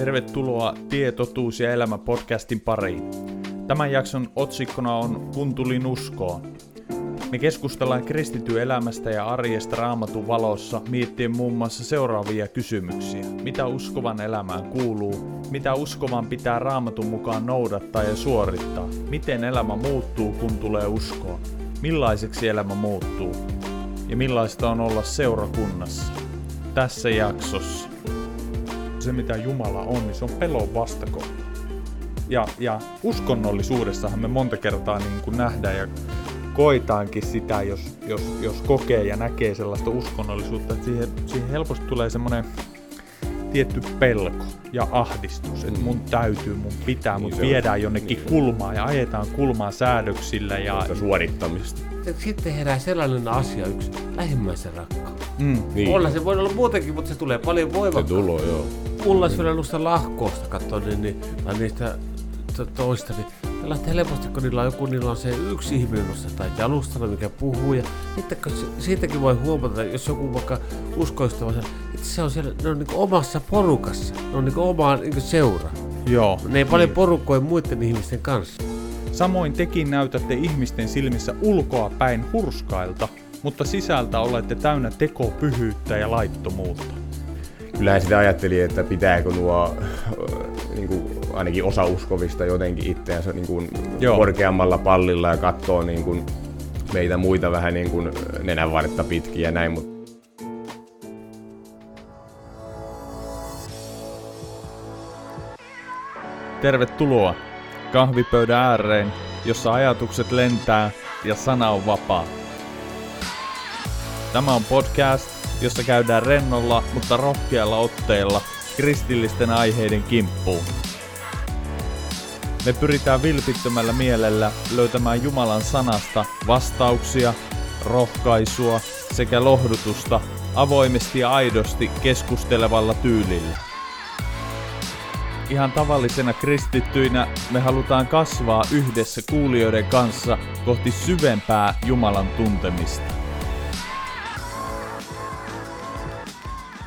Tervetuloa Tie, totuus ja elämä podcastin pariin. Tämän jakson otsikkona on Kun tulin uskoon. Me keskustellaan kristityn elämästä ja arjesta raamatun valossa miettien muun muassa seuraavia kysymyksiä. Mitä uskovan elämään kuuluu? Mitä uskovan pitää raamatun mukaan noudattaa ja suorittaa? Miten elämä muuttuu, kun tulee uskoon? Millaiseksi elämä muuttuu? Ja millaista on olla seurakunnassa? Tässä jaksossa se mitä Jumala on, niin se on pelon vastakohta. Ja, ja uskonnollisuudessahan me monta kertaa niin kuin nähdään ja koitaankin sitä, jos, jos, jos kokee ja näkee sellaista uskonnollisuutta, että siihen, siihen helposti tulee semmoinen tietty pelko ja ahdistus, että mun täytyy, mun pitää, niin mut viedään on, jonnekin niin. kulmaan ja ajetaan kulmaa säädöksillä. Ja suorittamista. Sitten herää sellainen asia yksi, lähimmäisen rakkaus. Mm. Niin. Olla se voi olla muutenkin, mutta se tulee paljon voimakkaasti. Se tulee, joo mulla olisi vielä noista lahkoosta katsoa, niin, niin, tai niistä to, toista, niin lähtee helposti, kun niillä on joku, niillä on se yksi ihminen tai jalustalla, mikä puhuu, ja sitten siitäkin voi huomata, jos joku vaikka uskoistava, että se on siellä, ne on niin omassa porukassa, ne on niin omaa niin seura. Joo. Ne ei paljon niin. porukkoja muiden ihmisten kanssa. Samoin tekin näytätte ihmisten silmissä ulkoa päin hurskailta, mutta sisältä olette täynnä tekopyhyyttä ja laittomuutta kyllähän sitä ajatteli, että pitääkö nuo niin kuin, ainakin osa uskovista jotenkin itseänsä niin kuin, korkeammalla pallilla ja katsoo niin kuin, meitä muita vähän niin kuin nenänvartta pitkin ja näin, mutta Tervetuloa kahvipöydän ääreen, jossa ajatukset lentää ja sana on vapaa. Tämä on podcast, jossa käydään rennolla, mutta rohkealla otteella kristillisten aiheiden kimppuun. Me pyritään vilpittömällä mielellä löytämään Jumalan sanasta vastauksia, rohkaisua sekä lohdutusta avoimesti ja aidosti keskustelevalla tyylillä. Ihan tavallisena kristittyinä me halutaan kasvaa yhdessä kuulijoiden kanssa kohti syvempää Jumalan tuntemista.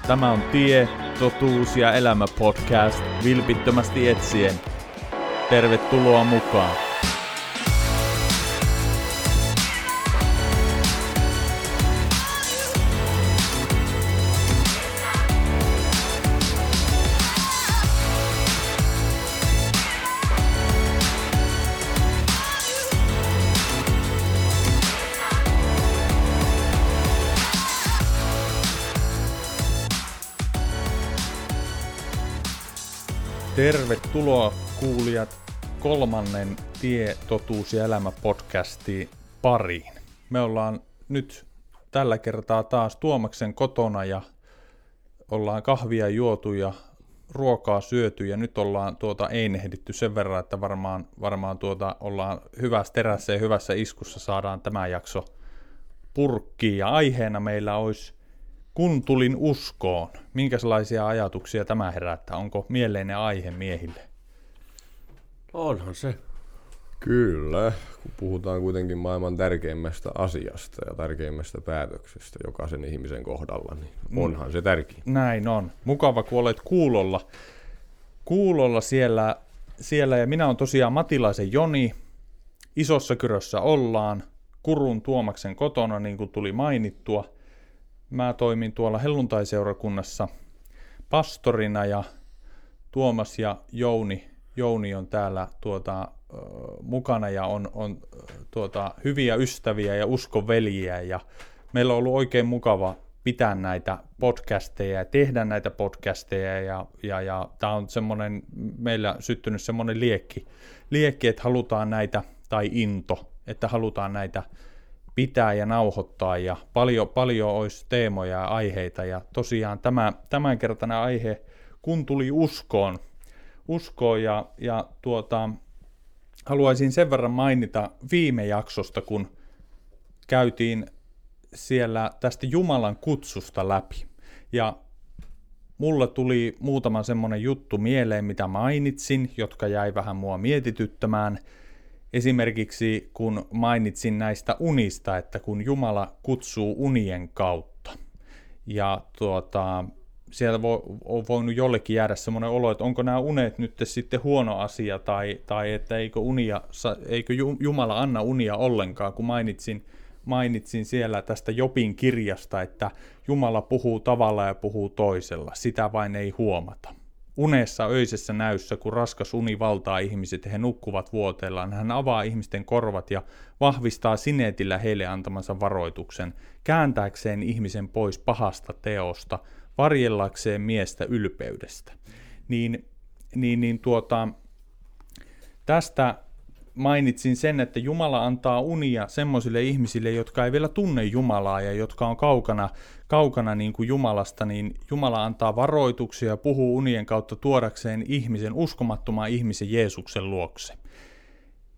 Tämä on Tie, totuus ja elämä podcast vilpittömästi etsien. Tervetuloa mukaan! Tervetuloa kuulijat kolmannen Tie, totuus ja elämä podcastiin pariin. Me ollaan nyt tällä kertaa taas Tuomaksen kotona ja ollaan kahvia juotu ja ruokaa syöty ja nyt ollaan tuota einehditty sen verran, että varmaan, varmaan tuota ollaan hyvässä terässä ja hyvässä iskussa saadaan tämä jakso purkkiin ja aiheena meillä olisi kun tulin uskoon, minkälaisia ajatuksia tämä herättää? Onko mieleinen aihe miehille? Onhan se. Kyllä, kun puhutaan kuitenkin maailman tärkeimmästä asiasta ja tärkeimmästä päätöksestä jokaisen ihmisen kohdalla, niin mm. onhan se tärkeä. Näin on. Mukava, kun olet kuulolla. Kuulolla siellä, siellä ja minä olen tosiaan Matilaisen Joni. Isossa kyrössä ollaan. Kurun Tuomaksen kotona, niin kuin tuli mainittua – mä toimin tuolla helluntaiseurakunnassa pastorina ja Tuomas ja Jouni, Jouni on täällä tuota, mukana ja on, on tuota, hyviä ystäviä ja uskoveliä ja meillä on ollut oikein mukava pitää näitä podcasteja ja tehdä näitä podcasteja ja, ja, ja tämä on semmoinen, meillä syttynyt semmoinen liekki, liekki, että halutaan näitä, tai into, että halutaan näitä pitää ja nauhoittaa ja paljon, paljon olisi teemoja ja aiheita ja tosiaan tämä tämänkertainen aihe, kun tuli uskoon, uskoon ja, ja tuota, haluaisin sen verran mainita viime jaksosta, kun käytiin siellä tästä Jumalan kutsusta läpi. Ja mulla tuli muutama semmoinen juttu mieleen, mitä mainitsin, jotka jäi vähän mua mietityttämään – Esimerkiksi kun mainitsin näistä unista, että kun Jumala kutsuu unien kautta. Ja tuota, sieltä voi, on voinut jollekin jäädä semmoinen olo, että onko nämä unet nyt sitten huono asia, tai, tai että eikö, unia, eikö Jumala anna unia ollenkaan, kun mainitsin, mainitsin siellä tästä Jopin kirjasta, että Jumala puhuu tavalla ja puhuu toisella, sitä vain ei huomata. Unessa öisessä näyssä, kun raskas uni valtaa ihmiset ja he nukkuvat vuoteellaan, hän avaa ihmisten korvat ja vahvistaa sineetillä heille antamansa varoituksen, kääntääkseen ihmisen pois pahasta teosta, varjellakseen miestä ylpeydestä. Niin, niin, niin tuota, tästä mainitsin sen, että Jumala antaa unia semmoisille ihmisille, jotka ei vielä tunne Jumalaa ja jotka on kaukana, kaukana niin kuin Jumalasta, niin Jumala antaa varoituksia ja puhuu unien kautta tuodakseen ihmisen, uskomattoman ihmisen Jeesuksen luokse.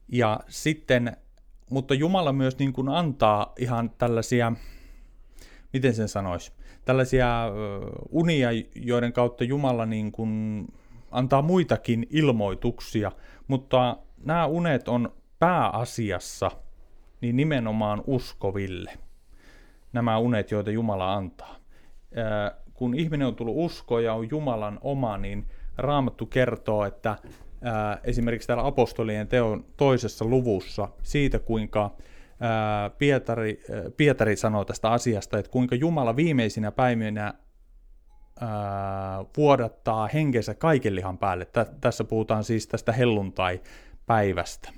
Ja sitten, mutta Jumala myös niin kuin antaa ihan tällaisia, miten sen sanoisi, tällaisia unia, joiden kautta Jumala niin kuin antaa muitakin ilmoituksia, mutta nämä unet on pääasiassa niin nimenomaan uskoville. Nämä unet, joita Jumala antaa. Kun ihminen on tullut uskoon ja on Jumalan oma, niin Raamattu kertoo, että esimerkiksi täällä apostolien teon toisessa luvussa siitä, kuinka Pietari, Pietari sanoo tästä asiasta, että kuinka Jumala viimeisinä päivinä vuodattaa henkensä kaiken lihan päälle. Tä, tässä puhutaan siis tästä helluntai-päivästä.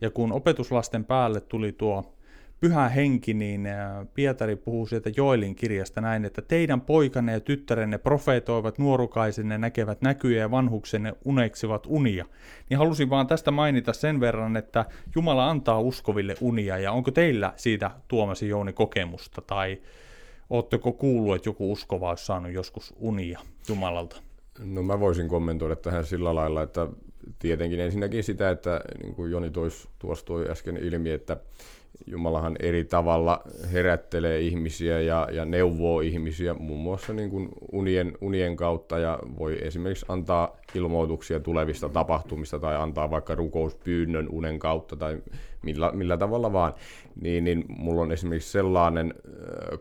Ja kun opetuslasten päälle tuli tuo pyhä henki, niin Pietari puhuu sieltä Joelin kirjasta näin, että teidän poikanne ja tyttärenne profeetoivat nuorukaisenne, näkevät näkyjä ja vanhuksenne uneksivat unia. Niin halusin vaan tästä mainita sen verran, että Jumala antaa uskoville unia, ja onko teillä siitä Tuomasi Jouni kokemusta, tai Oletteko kuullut, että joku uskova olisi saanut joskus unia Jumalalta? No mä voisin kommentoida tähän sillä lailla, että tietenkin ensinnäkin sitä, että niin kuin Joni tuossa toi äsken ilmi, että Jumalahan eri tavalla herättelee ihmisiä ja, ja neuvoo ihmisiä muun muassa niin kuin unien, unien kautta ja voi esimerkiksi antaa ilmoituksia tulevista tapahtumista tai antaa vaikka rukouspyynnön unen kautta tai millä, millä tavalla vaan. Niin, niin mulla on esimerkiksi sellainen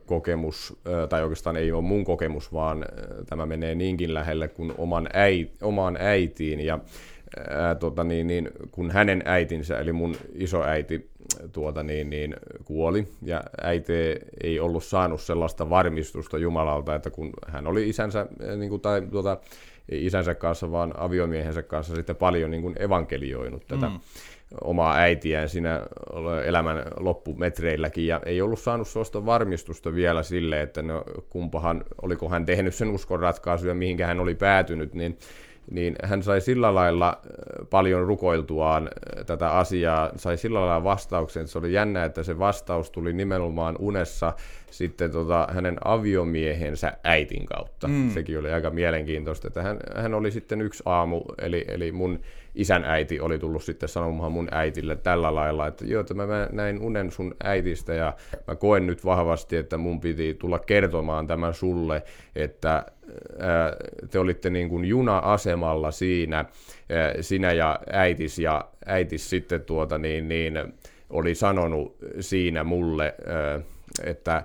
kokemus, tai oikeastaan ei ole mun kokemus, vaan tämä menee niinkin lähelle kuin oman äi, omaan äitiin ja ää, tota niin, niin, kun hänen äitinsä, eli mun isoäiti, tuota niin, niin, kuoli, ja äiti ei ollut saanut sellaista varmistusta Jumalalta, että kun hän oli isänsä, niin kuin, tai tuota, ei isänsä kanssa, vaan aviomiehensä kanssa sitten paljon niin kuin evankelioinut tätä mm. omaa äitiään siinä elämän loppumetreilläkin, ja ei ollut saanut sellaista varmistusta vielä sille, että no, kumpahan, oliko hän tehnyt sen uskon ratkaisuja, mihinkä hän oli päätynyt, niin niin hän sai sillä lailla äh, paljon rukoiltuaan äh, tätä asiaa, sai sillä lailla vastauksen. Se oli jännä, että se vastaus tuli nimenomaan unessa sitten tota, hänen aviomiehensä äitin kautta. Mm. Sekin oli aika mielenkiintoista, että hän, hän oli sitten yksi aamu, eli, eli mun isän äiti oli tullut sitten sanomaan mun äitille tällä lailla, että joo, että mä näin unen sun äitistä ja mä koen nyt vahvasti, että mun piti tulla kertomaan tämän sulle, että te olitte niin kuin juna-asemalla siinä, sinä ja äitis, ja äitis sitten tuota niin, niin oli sanonut siinä mulle, että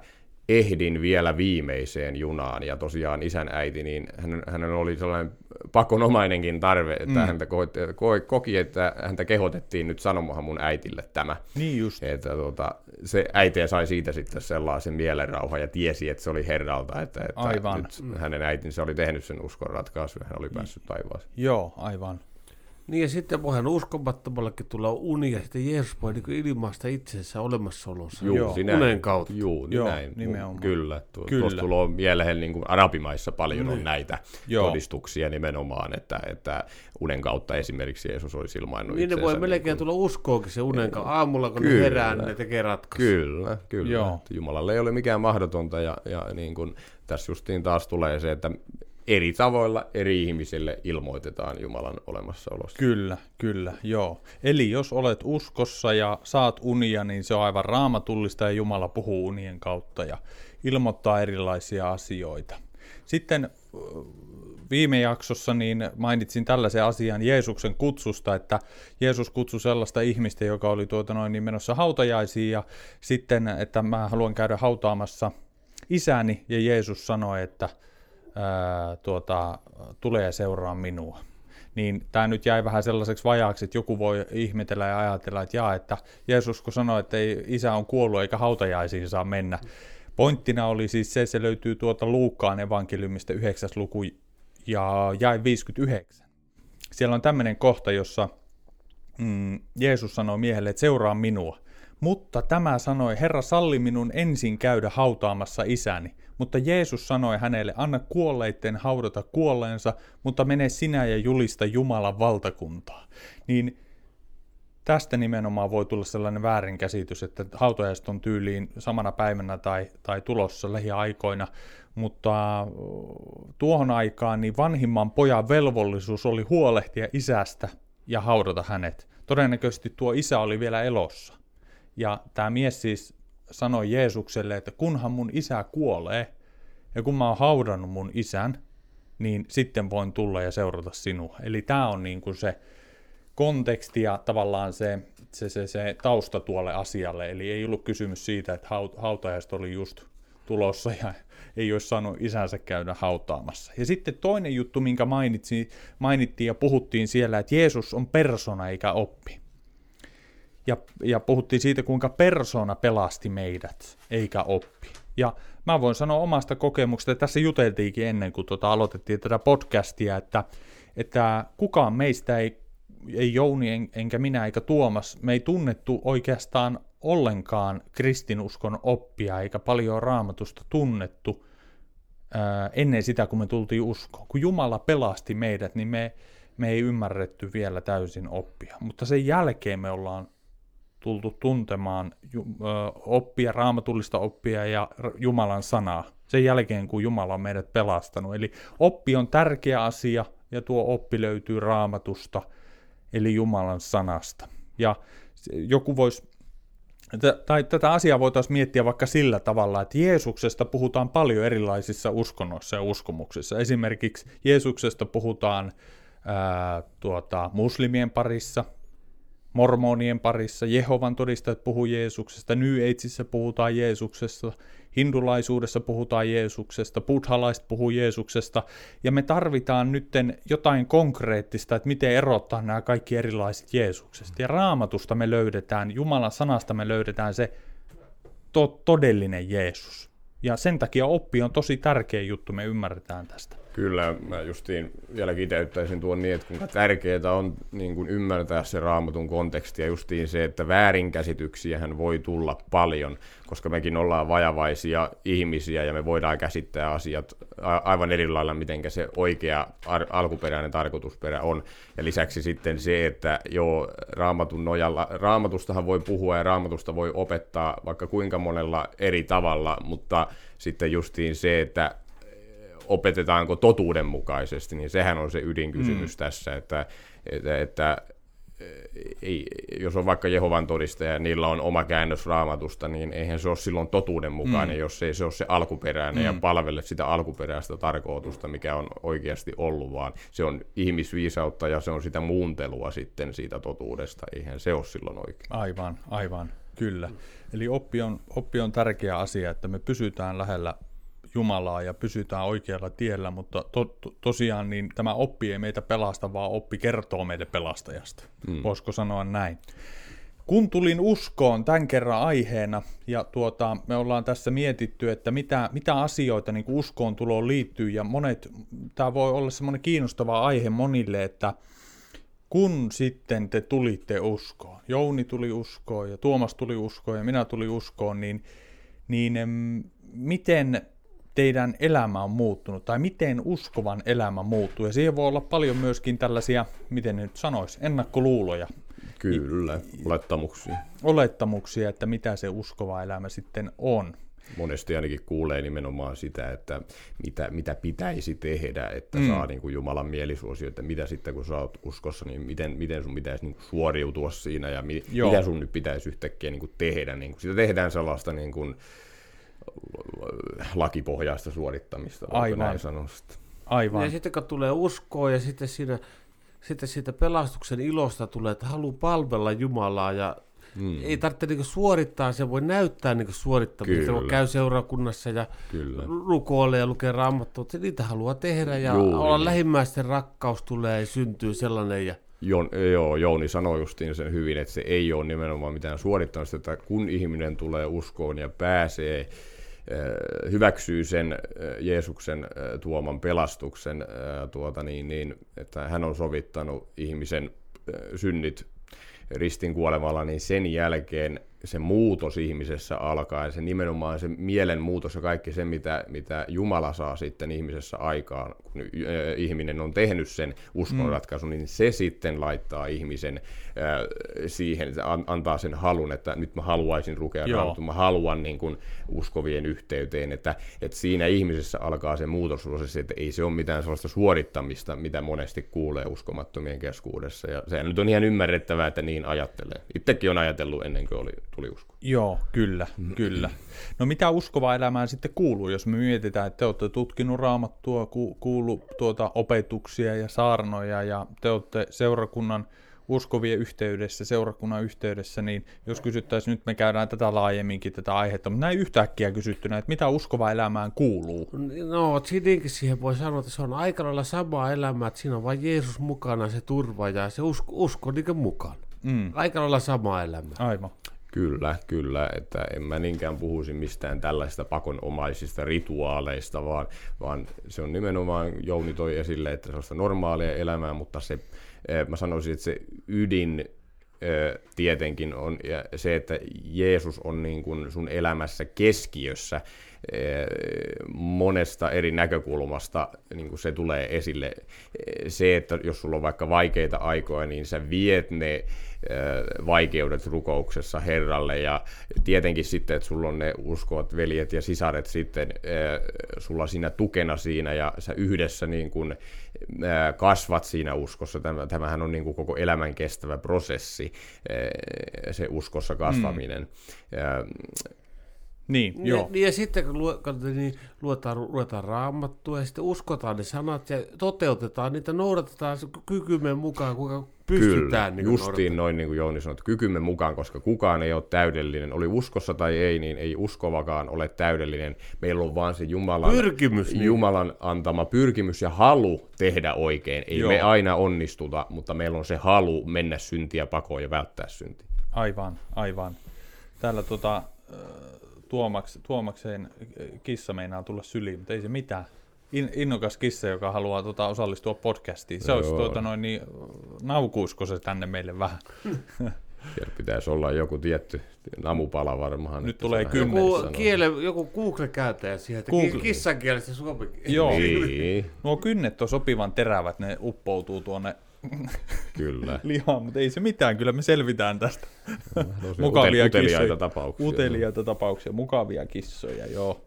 ehdin vielä viimeiseen junaan. Ja tosiaan isän äiti, niin hän, hänellä oli sellainen pakonomainenkin tarve, että mm. häntä ko, ko, koki, että häntä kehotettiin nyt sanomaan mun äitille tämä. Niin just. Että tota, se äiti sai siitä sitten sellaisen mielenrauhan ja tiesi, että se oli herralta, että, että aivan. Nyt mm. hänen äitinsä oli tehnyt sen uskon ratkaisun ja hän oli päässyt taivaaseen. Joo, aivan. Niin ja sitten voihan uskomattomallekin tulla uni ja sitten Jeesus voi niin ilmaista itsensä olemassaolossa Joo, sinä, unen kautta. Juu, niin Joo, näin. Nimenomaan. Kyllä. Tu- Kyllä. Tuossa tulee mieleen, niin kuin arabimaissa paljon niin. on näitä Joo. todistuksia nimenomaan, että, että unen kautta esimerkiksi Jeesus olisi ilmainnut niin itsensä. Niin voi melkein niin tulla uskoakin se unen kautta. Aamulla kun kyllä. ne herää, niin ne tekee ratkaisu. Kyllä, kyllä. Joo. Jumalalle ei ole mikään mahdotonta ja, ja niin kuin, tässä justiin taas tulee se, että eri tavoilla eri ihmisille ilmoitetaan Jumalan olemassaolosta. Kyllä, kyllä, joo. Eli jos olet uskossa ja saat unia, niin se on aivan raamatullista ja Jumala puhuu unien kautta ja ilmoittaa erilaisia asioita. Sitten viime jaksossa niin mainitsin tällaisen asian Jeesuksen kutsusta, että Jeesus kutsui sellaista ihmistä, joka oli tuota noin niin menossa hautajaisiin ja sitten, että mä haluan käydä hautaamassa isäni ja Jeesus sanoi, että ää, tuota, tulee seuraa minua. Niin tämä nyt jäi vähän sellaiseksi vajaaksi, että joku voi ihmetellä ja ajatella, että jaa, että Jeesus kun sanoi, että ei, isä on kuollut eikä hautajaisiin saa mennä. Pointtina oli siis se, se löytyy tuota Luukkaan evankeliumista 9. luku ja jäi 59. Siellä on tämmöinen kohta, jossa mm, Jeesus sanoo miehelle, että seuraa minua. Mutta tämä sanoi, Herra salli minun ensin käydä hautaamassa isäni. Mutta Jeesus sanoi hänelle, anna kuolleitten haudata kuolleensa, mutta mene sinä ja julista Jumalan valtakuntaa. Niin tästä nimenomaan voi tulla sellainen väärinkäsitys, että hautajaiset on tyyliin samana päivänä tai, tai tulossa lähiaikoina, mutta tuohon aikaan niin vanhimman pojan velvollisuus oli huolehtia isästä ja haudata hänet. Todennäköisesti tuo isä oli vielä elossa. Ja tämä mies siis sanoi Jeesukselle, että kunhan mun isä kuolee, ja kun mä oon haudannut mun isän, niin sitten voin tulla ja seurata sinua. Eli tämä on niin kuin se konteksti ja tavallaan se, se, se, se tausta tuolle asialle. Eli ei ollut kysymys siitä, että hautajaiset oli just tulossa ja ei olisi saanut isänsä käydä hautaamassa. Ja sitten toinen juttu, minkä mainitsi, mainittiin ja puhuttiin siellä, että Jeesus on persona eikä oppi. Ja, ja puhuttiin siitä, kuinka persona pelasti meidät, eikä oppi. Ja mä voin sanoa omasta kokemuksesta, että tässä juteltiinkin ennen kuin tota aloitettiin tätä podcastia, että, että kukaan meistä ei, ei Jouni en, enkä minä eikä Tuomas, me ei tunnettu oikeastaan ollenkaan kristinuskon oppia eikä paljon raamatusta tunnettu ää, ennen sitä, kun me tultiin uskoon. Kun Jumala pelasti meidät, niin me, me ei ymmärretty vielä täysin oppia. Mutta sen jälkeen me ollaan tultu tuntemaan oppia, raamatullista oppia ja Jumalan sanaa sen jälkeen, kun Jumala on meidät pelastanut. Eli oppi on tärkeä asia ja tuo oppi löytyy raamatusta, eli Jumalan sanasta. Ja joku voisi tai tätä asiaa voitaisiin miettiä vaikka sillä tavalla, että Jeesuksesta puhutaan paljon erilaisissa uskonnoissa ja uskomuksissa. Esimerkiksi Jeesuksesta puhutaan ää, tuota, muslimien parissa, mormonien parissa, Jehovan todistajat puhuu Jeesuksesta, New Ageissa puhutaan Jeesuksesta, hindulaisuudessa puhutaan Jeesuksesta, buddhalaiset puhuu Jeesuksesta, ja me tarvitaan nyt jotain konkreettista, että miten erottaa nämä kaikki erilaiset Jeesuksesta. Ja raamatusta me löydetään, Jumalan sanasta me löydetään se to- todellinen Jeesus. Ja sen takia oppi on tosi tärkeä juttu, me ymmärretään tästä. Kyllä, mä justiin vielä kiteyttäisin tuon niin, että kuinka tärkeää on niin kuin ymmärtää se raamatun konteksti ja justiin se, että väärinkäsityksiähän voi tulla paljon, koska mekin ollaan vajavaisia ihmisiä ja me voidaan käsittää asiat aivan eri lailla, miten se oikea ar- alkuperäinen tarkoitusperä on. Ja lisäksi sitten se, että joo, raamatun nojalla, raamatustahan voi puhua ja raamatusta voi opettaa vaikka kuinka monella eri tavalla, mutta sitten justiin se, että opetetaanko totuudenmukaisesti, niin sehän on se ydinkysymys mm. tässä, että, että, että ei, jos on vaikka Jehovan todistaja ja niillä on oma käännös raamatusta, niin eihän se ole silloin totuudenmukainen, mm. jos ei se ole se alkuperäinen mm. ja palvele sitä alkuperäistä tarkoitusta, mikä on oikeasti ollut, vaan se on ihmisviisautta ja se on sitä muuntelua sitten siitä totuudesta. Eihän se ole silloin oikein. Aivan, aivan, kyllä. Eli oppi on, oppi on tärkeä asia, että me pysytään lähellä Jumalaa ja pysytään oikealla tiellä, mutta to, to, tosiaan niin tämä oppi ei meitä pelasta, vaan oppi kertoo meille pelastajasta. Mm. Voisiko sanoa näin? Kun tulin uskoon tämän kerran aiheena, ja tuota, me ollaan tässä mietitty, että mitä, mitä asioita niin uskoon tuloon liittyy, ja monet, tämä voi olla semmoinen kiinnostava aihe monille, että kun sitten te tulitte uskoon, Jouni tuli uskoon, ja Tuomas tuli uskoon, ja minä tuli uskoon, niin, niin miten teidän elämä on muuttunut, tai miten uskovan elämä muuttuu. Ja siihen voi olla paljon myöskin tällaisia, miten nyt sanoisi, ennakkoluuloja. Kyllä, olettamuksia. Olettamuksia, että mitä se uskova elämä sitten on. Monesti ainakin kuulee nimenomaan sitä, että mitä, mitä pitäisi tehdä, että mm. saa niin kuin Jumalan mielisuosio, että mitä sitten kun sä oot uskossa, niin miten, miten sun pitäisi niin kuin suoriutua siinä ja mi, mitä sun nyt pitäisi yhtäkkiä niin kuin tehdä. Niin kuin, sitä tehdään sellaista niin kuin, lakipohjaista suorittamista, Aivan. näin sanosta. Aivan. Ja sitten kun tulee uskoa ja sitten siinä sitten siitä pelastuksen ilosta tulee, että haluaa palvella Jumalaa ja mm. ei tarvitse niinku suorittaa, se voi näyttää niinku suorittamista, se käy seurakunnassa ja Kyllä. rukoilee ja lukee raamattua, se niitä haluaa tehdä ja Juuri. olla lähimmäisten rakkaus tulee ja syntyy sellainen ja Jon, joo, Jouni sanoi justiin sen hyvin, että se ei ole nimenomaan mitään suorittamista, että kun ihminen tulee uskoon ja pääsee, eh, hyväksyy sen eh, Jeesuksen eh, tuoman pelastuksen, tuota niin, niin, että hän on sovittanut ihmisen synnit ristin kuolemalla, niin sen jälkeen se muutos ihmisessä alkaa, ja se nimenomaan se mielen muutos ja kaikki se, mitä, mitä Jumala saa sitten ihmisessä aikaan, kun ihminen on tehnyt sen uskonratkaisun, mm. niin se sitten laittaa ihmisen äh, siihen, antaa sen halun, että nyt mä haluaisin lukea raamatun, mä haluan niin kuin, uskovien yhteyteen, että, että siinä ihmisessä alkaa se muutosprosessi, että ei se ole mitään sellaista suorittamista, mitä monesti kuulee uskomattomien keskuudessa, ja se nyt on ihan ymmärrettävää, että niin ajattelee. Itsekin on ajatellut ennen kuin oli tuli usko. Joo, kyllä, mm. kyllä. No mitä uskovaa elämään sitten kuuluu, jos me mietitään, että te olette tutkinut raamattua, ku, kuullut tuota opetuksia ja saarnoja ja te olette seurakunnan uskovien yhteydessä, seurakunnan yhteydessä, niin jos kysyttäisiin, nyt me käydään tätä laajemminkin tätä aihetta, mutta näin yhtäkkiä kysyttynä, että mitä uskova elämään kuuluu? No, tietenkin siihen voi sanoa, että se on aika lailla sama elämä, että siinä on vain Jeesus mukana, se turva ja se usko, usko niin mukaan. Mm. Aika lailla sama elämä. Aivan. Kyllä, kyllä, että en mä niinkään puhuisi mistään tällaista pakonomaisista rituaaleista, vaan, vaan se on nimenomaan, Jouni toi esille, että se on normaalia elämää, mutta se, mä sanoisin, että se ydin eh, tietenkin on ja se, että Jeesus on niin kuin sun elämässä keskiössä eh, monesta eri näkökulmasta, niin kuin se tulee esille. Se, että jos sulla on vaikka vaikeita aikoja, niin sä viet ne vaikeudet rukouksessa Herralle ja tietenkin sitten, että sulla on ne uskovat veljet ja sisaret sitten sulla siinä tukena siinä ja sä yhdessä niin kuin kasvat siinä uskossa. Tämähän on niin kuin koko elämän kestävä prosessi, se uskossa kasvaminen. Mm. Niin, ja, joo. Niin, ja sitten kun niin luetaan, luetaan raamattua ja sitten uskotaan ne sanat ja toteutetaan niitä, noudatetaan kykymme mukaan, kuinka pystytään. Kyllä, niin justiin noin niin kuin Jouni sanoi, että kykymme mukaan, koska kukaan ei ole täydellinen. Oli uskossa tai ei, niin ei uskovakaan ole täydellinen. Meillä on vaan se Jumalan, pyrkimys, niin. Jumalan antama pyrkimys ja halu tehdä oikein. Ei Joo. me aina onnistuta, mutta meillä on se halu mennä syntiä pakoon ja välttää syntiä. Aivan, aivan. Täällä tota, Tuomaks, Tuomakseen kissa meinaa tulla syliin, mutta ei se mitään. In, innokas kissa, joka haluaa tota, osallistua podcastiin. Se olisi tuota, noin, niin, naukuusko se tänne meille vähän? Siellä pitäisi olla joku tietty namupala varmaan. Nyt tulee kynnet. Joku, kiele, joku Google-käyttäjä siihen, että Google. kissan kielestä suomi. Joo. Niin. Nuo kynnet on sopivan terävät, ne uppoutuu tuonne Kyllä. lihaa, mutta ei se mitään, kyllä me selvitään tästä. mukavia uteliaita kissoja. tapauksia. Uteliaita tapauksia, mukavia kissoja, joo.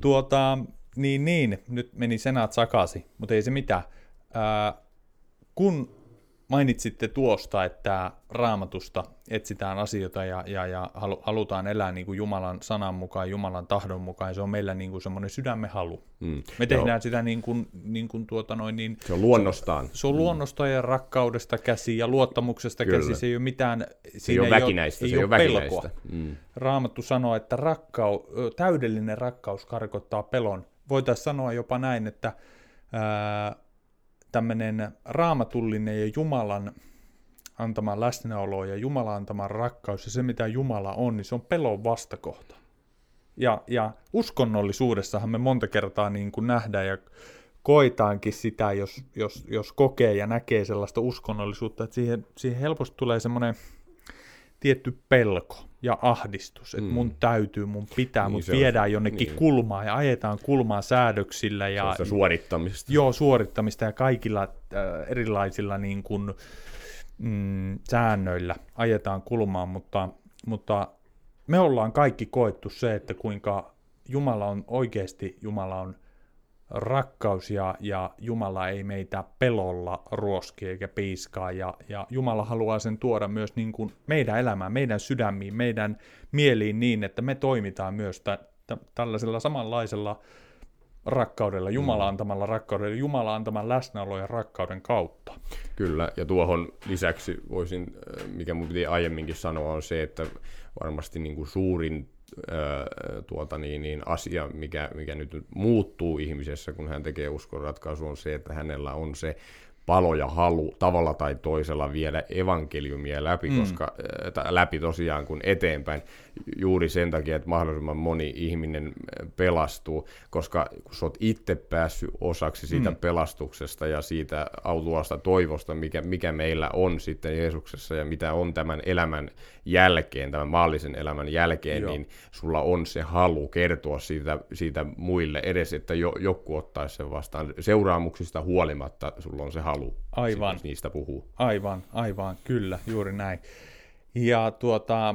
tuota, niin, niin, nyt meni senat sakasi, mutta ei se mitään. Ää, kun mainitsitte tuosta, että raamatusta etsitään asioita ja, ja, ja halutaan elää niin kuin Jumalan sanan mukaan, Jumalan tahdon mukaan, ja se on meillä niin kuin semmoinen sydämme halu. Mm. Me tehdään Joo. sitä niin kuin, niin kuin tuota noin, niin, se on luonnostaan. Se on luonnostaan ja rakkaudesta käsi ja luottamuksesta Kyllä. käsi, se ei ole mitään, se ei ole väkinäistä, ei se ei ole väkinäistä. Mm. Raamattu sanoo, että rakkau, täydellinen rakkaus karkottaa pelon. Voitaisiin sanoa jopa näin, että ää, tämmöinen raamatullinen ja Jumalan antama läsnäolo ja Jumalan antama rakkaus ja se, mitä Jumala on, niin se on pelon vastakohta. Ja, ja uskonnollisuudessahan me monta kertaa niin kuin nähdään ja koitaankin sitä, jos, jos, jos kokee ja näkee sellaista uskonnollisuutta, että siihen, siihen helposti tulee semmoinen tietty pelko ja ahdistus, että mm. mun täytyy, mun pitää, niin, mut viedään on, jonnekin niin. kulmaan ja ajetaan kulmaa säädöksillä. Ja, se suorittamista. Joo, suorittamista ja kaikilla äh, erilaisilla niin kuin, mm, säännöillä ajetaan kulmaan, mutta, mutta me ollaan kaikki koettu se, että kuinka Jumala on oikeasti, Jumala on rakkaus ja, ja Jumala ei meitä pelolla ruoski eikä piiskaa ja, ja Jumala haluaa sen tuoda myös niin kuin meidän elämään, meidän sydämiin, meidän mieliin niin, että me toimitaan myös tä, tä, tällaisella samanlaisella rakkaudella, Jumala mm. antamalla rakkaudella, Jumala antaman läsnäolo ja rakkauden kautta. Kyllä, ja tuohon lisäksi voisin, äh, mikä mun piti aiemminkin sanoa, on se, että varmasti niin kuin suurin tuota niin, niin asia, mikä, mikä nyt muuttuu ihmisessä, kun hän tekee uskon ratkaisu, on se, että hänellä on se palo ja halu tavalla tai toisella viedä evankeliumia läpi, mm. koska äh, läpi tosiaan kun eteenpäin juuri sen takia, että mahdollisimman moni ihminen äh, pelastuu, koska kun sä oot itse päässyt osaksi siitä mm. pelastuksesta ja siitä autuasta toivosta, mikä, mikä meillä on sitten Jeesuksessa ja mitä on tämän elämän jälkeen, tämän maallisen elämän jälkeen, Joo. niin sulla on se halu kertoa siitä, siitä muille edes, että jo, joku ottaisi sen vastaan. Seuraamuksista huolimatta sulla on se halu aivan. niistä puhuu. Aivan, aivan, kyllä, juuri näin. Ja tuota,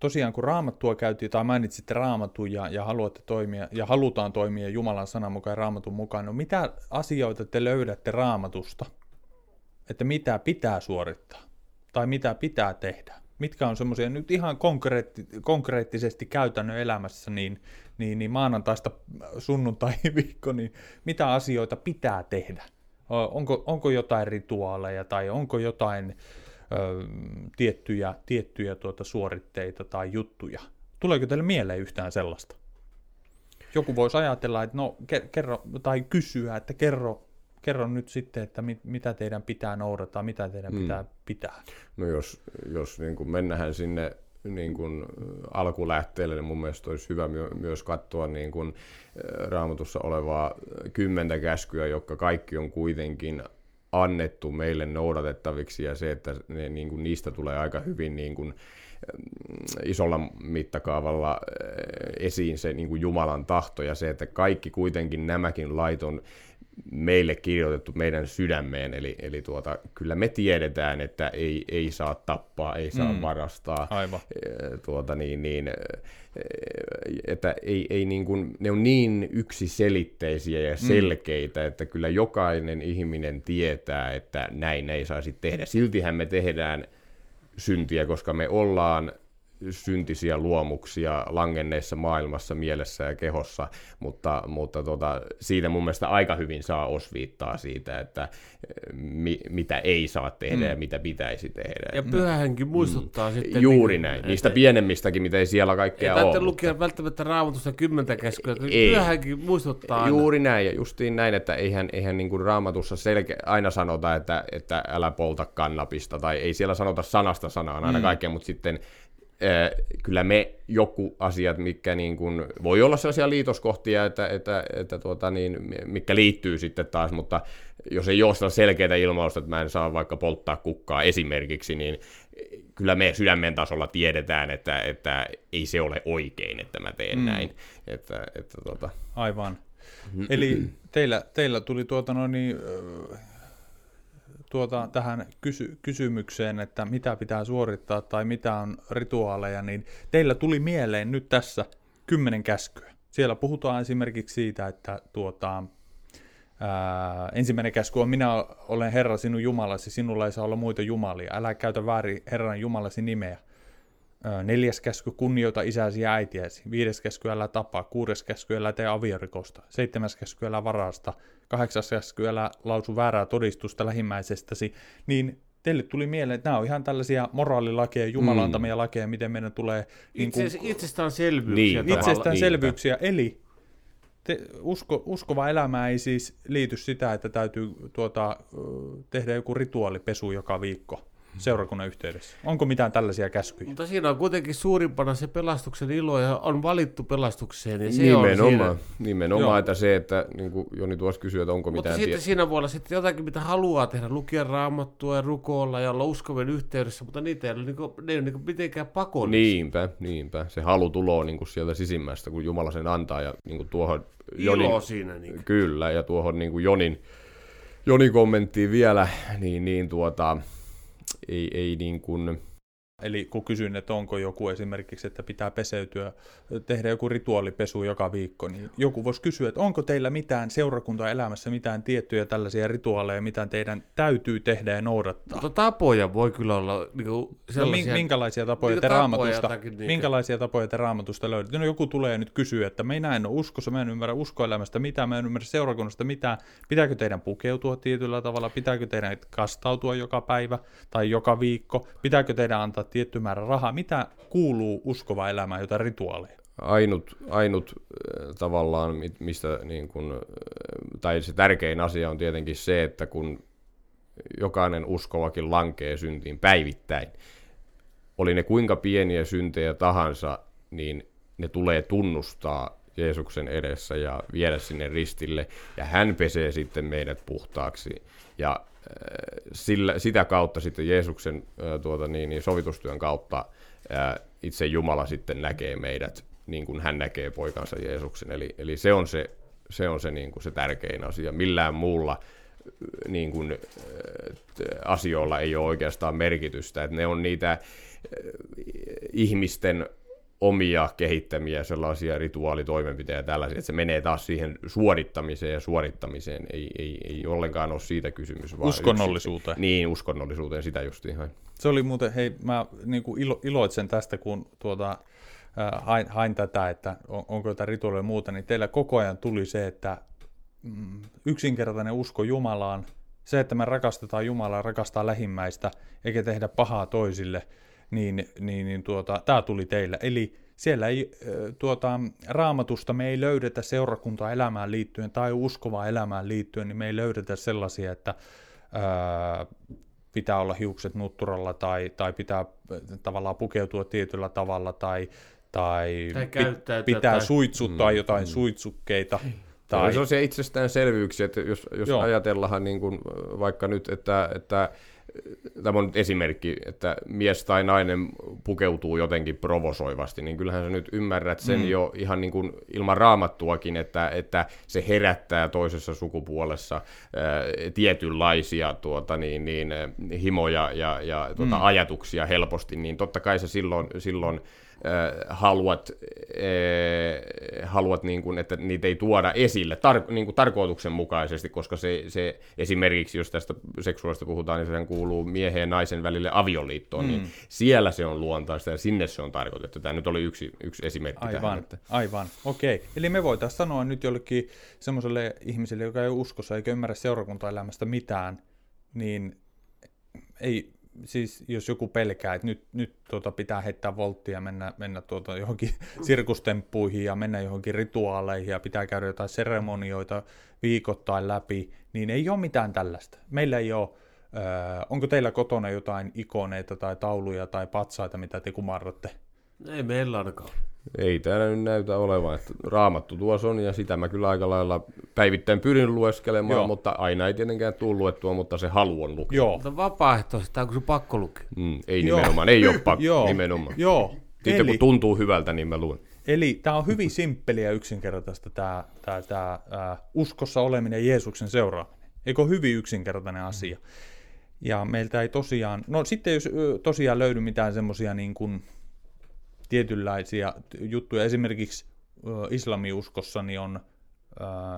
tosiaan kun raamattua käytiin, tai mainitsitte raamatun ja, ja haluatte toimia, ja halutaan toimia Jumalan sanan mukaan raamatun mukaan, no mitä asioita te löydätte raamatusta, että mitä pitää suorittaa, tai mitä pitää tehdä? Mitkä on semmoisia nyt ihan konkreetti, konkreettisesti käytännön elämässä, niin, niin, niin maanantaista sunnuntai-viikko, niin mitä asioita pitää tehdä? Onko, onko jotain rituaaleja tai onko jotain ö, tiettyjä, tiettyjä tuota suoritteita tai juttuja? Tuleeko teille mieleen yhtään sellaista? Joku voisi ajatella, että no kerro, tai kysyä, että kerro, kerro nyt sitten, että mit, mitä teidän pitää noudattaa, mitä teidän hmm. pitää pitää. No jos, jos niin kuin mennään sinne niin kuin alkulähteelle, niin mun mielestä olisi hyvä my- myös katsoa niin kuin raamatussa olevaa kymmentä käskyä, jotka kaikki on kuitenkin annettu meille noudatettaviksi ja se, että ne, niin kuin, niistä tulee aika hyvin niin kuin, isolla mittakaavalla esiin se niin kuin Jumalan tahto ja se, että kaikki kuitenkin nämäkin lait on meille kirjoitettu meidän sydämeen, eli, eli tuota, kyllä me tiedetään, että ei, ei saa tappaa, ei saa mm. varastaa, Aivan. Tuota, niin, niin, että ei, ei niin kuin, ne on niin yksiselitteisiä ja mm. selkeitä, mm. että kyllä jokainen ihminen tietää, että näin ei saisi tehdä. Siltihän me tehdään syntiä, koska me ollaan syntisiä luomuksia langenneessa maailmassa, mielessä ja kehossa, mutta, mutta tota, siitä mun mielestä aika hyvin saa osviittaa siitä, että eh, mi, mitä ei saa tehdä mm. ja mitä pitäisi tehdä. Ja pyhähenkin muistuttaa mm. sitten... Juuri niin, näin, että, niistä pienemmistäkin, mitä ei siellä kaikkea ei ole. Ei lukea välttämättä raamatusta kymmentä käskyä, pyhähenkin muistuttaa aina. Juuri näin, ja justiin näin, että eihän, eihän niin kuin raamatussa selke- aina sanota, että, että älä polta kannapista, tai ei siellä sanota sanasta sanaan aina mm. kaikkea, mutta sitten kyllä me joku asiat, mikä niin kuin, voi olla sellaisia liitoskohtia, että, että, että tuota niin, mikä liittyy sitten taas, mutta jos ei ole sitä selkeää ilmausta, että mä en saa vaikka polttaa kukkaa esimerkiksi, niin kyllä me sydämen tasolla tiedetään, että, että ei se ole oikein, että mä teen mm. näin. Että, että tuota... Aivan. Eli teillä, teillä tuli tuota noin, niin, tuota, tähän kysy- kysymykseen, että mitä pitää suorittaa tai mitä on rituaaleja, niin teillä tuli mieleen nyt tässä kymmenen käskyä. Siellä puhutaan esimerkiksi siitä, että tuota, ää, ensimmäinen käsky on minä olen Herra sinun Jumalasi, sinulla ei saa olla muita jumalia, älä käytä väärin Herran Jumalasi nimeä. Neljäs käsky, kunnioita isäsi ja äitiäsi. Viides käsky, älä tapaa. Kuudes käsky, älä tee aviorikosta. Seitsemäs käsky, älä varasta. Kahdeksas käsky, älä lausu väärää todistusta lähimmäisestäsi. Niin teille tuli mieleen, että nämä on ihan tällaisia moraalilakeja, jumalantamia mm. lakeja, miten meidän tulee... Niin kuin, itsestäänselvyyksiä. Niin, itsestäänselvyyksiä, eli te, usko, uskova elämä ei siis liity sitä, että täytyy tuota, tehdä joku rituaalipesu joka viikko seurakunnan yhteydessä? Onko mitään tällaisia käskyjä? Mutta siinä on kuitenkin suurimpana se pelastuksen ilo ja on valittu pelastukseen. Ja se nimenomaan, on siinä. nimenomaan että se, että niin kuin Joni tuossa kysyi, että onko Mutta mitään... sitten tie- siinä voi olla sitten jotakin, mitä haluaa tehdä, lukea raamattua ja rukoilla ja olla uskovien yhteydessä, mutta niitä ei ole, niin kuin, ne ei ole niin mitenkään pakollisia. Niinpä, niinpä. Se halu tulee niin kuin sieltä sisimmästä, kun Jumala sen antaa ja niin kuin tuohon... Ilo siinä. Niin. Kyllä, ja tuohon niin kuin Jonin, Jonin kommenttiin vielä, niin, niin tuota, ei, ei niin kuin, Eli kun kysyn, että onko joku esimerkiksi, että pitää peseytyä, tehdä joku rituaalipesu joka viikko, niin joku voisi kysyä, että onko teillä mitään seurakuntaelämässä, mitään tiettyjä tällaisia rituaaleja, mitä teidän täytyy tehdä ja noudattaa? Mutta tapoja voi kyllä olla niin kuin sellaisia... No, minkälaisia tapoja niin te raamatusta, niin minkälaisia tapoja te raamatusta löydätte? No joku tulee nyt kysyä, että minä en ole uskossa, mä en ymmärrä uskoelämästä mitään, mä en ymmärrä seurakunnasta mitään. Pitääkö teidän pukeutua tietyllä tavalla? Pitääkö teidän kastautua joka päivä tai joka viikko? Pitääkö teidän antaa tietty määrä rahaa. Mitä kuuluu uskova elämään, jotain rituaaleja? Ainut, ainut äh, tavallaan, mistä niin kun, äh, tai se tärkein asia on tietenkin se, että kun jokainen uskovakin lankee syntiin päivittäin, oli ne kuinka pieniä syntejä tahansa, niin ne tulee tunnustaa Jeesuksen edessä ja viedä sinne ristille, ja hän pesee sitten meidät puhtaaksi. Ja sillä, sitä kautta sitten Jeesuksen tuota, niin, niin sovitustyön kautta ää, itse Jumala sitten näkee meidät niin kuin hän näkee poikansa Jeesuksen. Eli, eli se on se, se, on se, niin kuin se tärkein asia. Millään muulla niin kuin, asioilla ei ole oikeastaan merkitystä. Että ne on niitä ihmisten omia kehittämiä sellaisia rituaalitoimenpiteitä ja tällaisia, että se menee taas siihen suorittamiseen ja suorittamiseen, ei, ei, ei ollenkaan ole siitä kysymys. Vaan uskonnollisuuteen. Yksi, niin, uskonnollisuuteen, sitä just ihan. Se oli muuten, hei, mä niin kuin ilo, iloitsen tästä, kun tuota, äh, hain, hain tätä, että on, onko jotain rituaalia muuta, niin teillä koko ajan tuli se, että mm, yksinkertainen usko Jumalaan, se, että me rakastetaan Jumalaa, rakastaa lähimmäistä, eikä tehdä pahaa toisille – niin, niin, niin tuota, tämä tuli teillä. Eli siellä ei tuota, raamatusta me ei löydetä seurakuntaelämään liittyen tai uskovaa elämään liittyen, niin me ei löydetä sellaisia, että ää, pitää olla hiukset nutturalla tai, tai pitää tavallaan pukeutua tietyllä tavalla tai, tai, tai pit, pitää tai... suitsuttaa mm, jotain mm. suitsukkeita. Tai... Se on se itsestäänselvyyksiä, että jos, jos ajatellaan niin kuin vaikka nyt, että, että tämä on nyt esimerkki, että mies tai nainen pukeutuu jotenkin provosoivasti, niin kyllähän sä nyt ymmärrät sen mm. jo ihan niin kuin ilman raamattuakin, että, että se herättää toisessa sukupuolessa ää, tietynlaisia tuota, niin, niin, himoja ja, ja tuota, mm. ajatuksia helposti, niin totta kai se silloin, silloin äh, haluat, äh, haluat niin kuin, että niitä ei tuoda esille tar- niin kuin tarkoituksenmukaisesti, koska se, se esimerkiksi, jos tästä seksuaalista puhutaan, niin sehän kuuluu miehen ja naisen välille avioliittoon, niin mm. niin siellä se on luontaista ja sinne se on tarkoitettu. Tämä nyt oli yksi, yksi esimerkki aivan, tähän. Että... Aivan, okei. Okay. Eli me voitaisiin sanoa nyt jollekin semmoiselle ihmiselle, joka ei uskossa eikä ymmärrä seurakuntaelämästä mitään, niin ei, siis jos joku pelkää, että nyt, nyt tuota pitää heittää volttia ja mennä, mennä tuota johonkin sirkustemppuihin ja mennä johonkin rituaaleihin ja pitää käydä jotain seremonioita viikoittain läpi, niin ei ole mitään tällaista. Meillä ei ole, äh, onko teillä kotona jotain ikoneita tai tauluja tai patsaita, mitä te kumarratte? Ei meillä ainakaan. Ei täällä nyt näytä olevan, että raamattu tuossa on ja sitä mä kyllä aika lailla päivittäin pyrin lueskelemaan, Joo. mutta aina ei tietenkään tule luettua, mutta se halu on lukea. Joo. Mutta vapaaehtoisesti, onko se pakko lukea? Mm, ei Joo. nimenomaan, ei ole pakko, Joo. nimenomaan. Joo. Sitten Eli... kun tuntuu hyvältä, niin mä luen. Eli tämä on hyvin simppeliä ja yksinkertaista tämä, tämä, tämä äh, uskossa oleminen ja Jeesuksen seuraaminen. Eikö ole hyvin yksinkertainen asia? Ja meiltä ei tosiaan, no sitten jos tosiaan löydy mitään semmoisia niin kuin, tietynlaisia juttuja. Esimerkiksi islamiuskossa niin on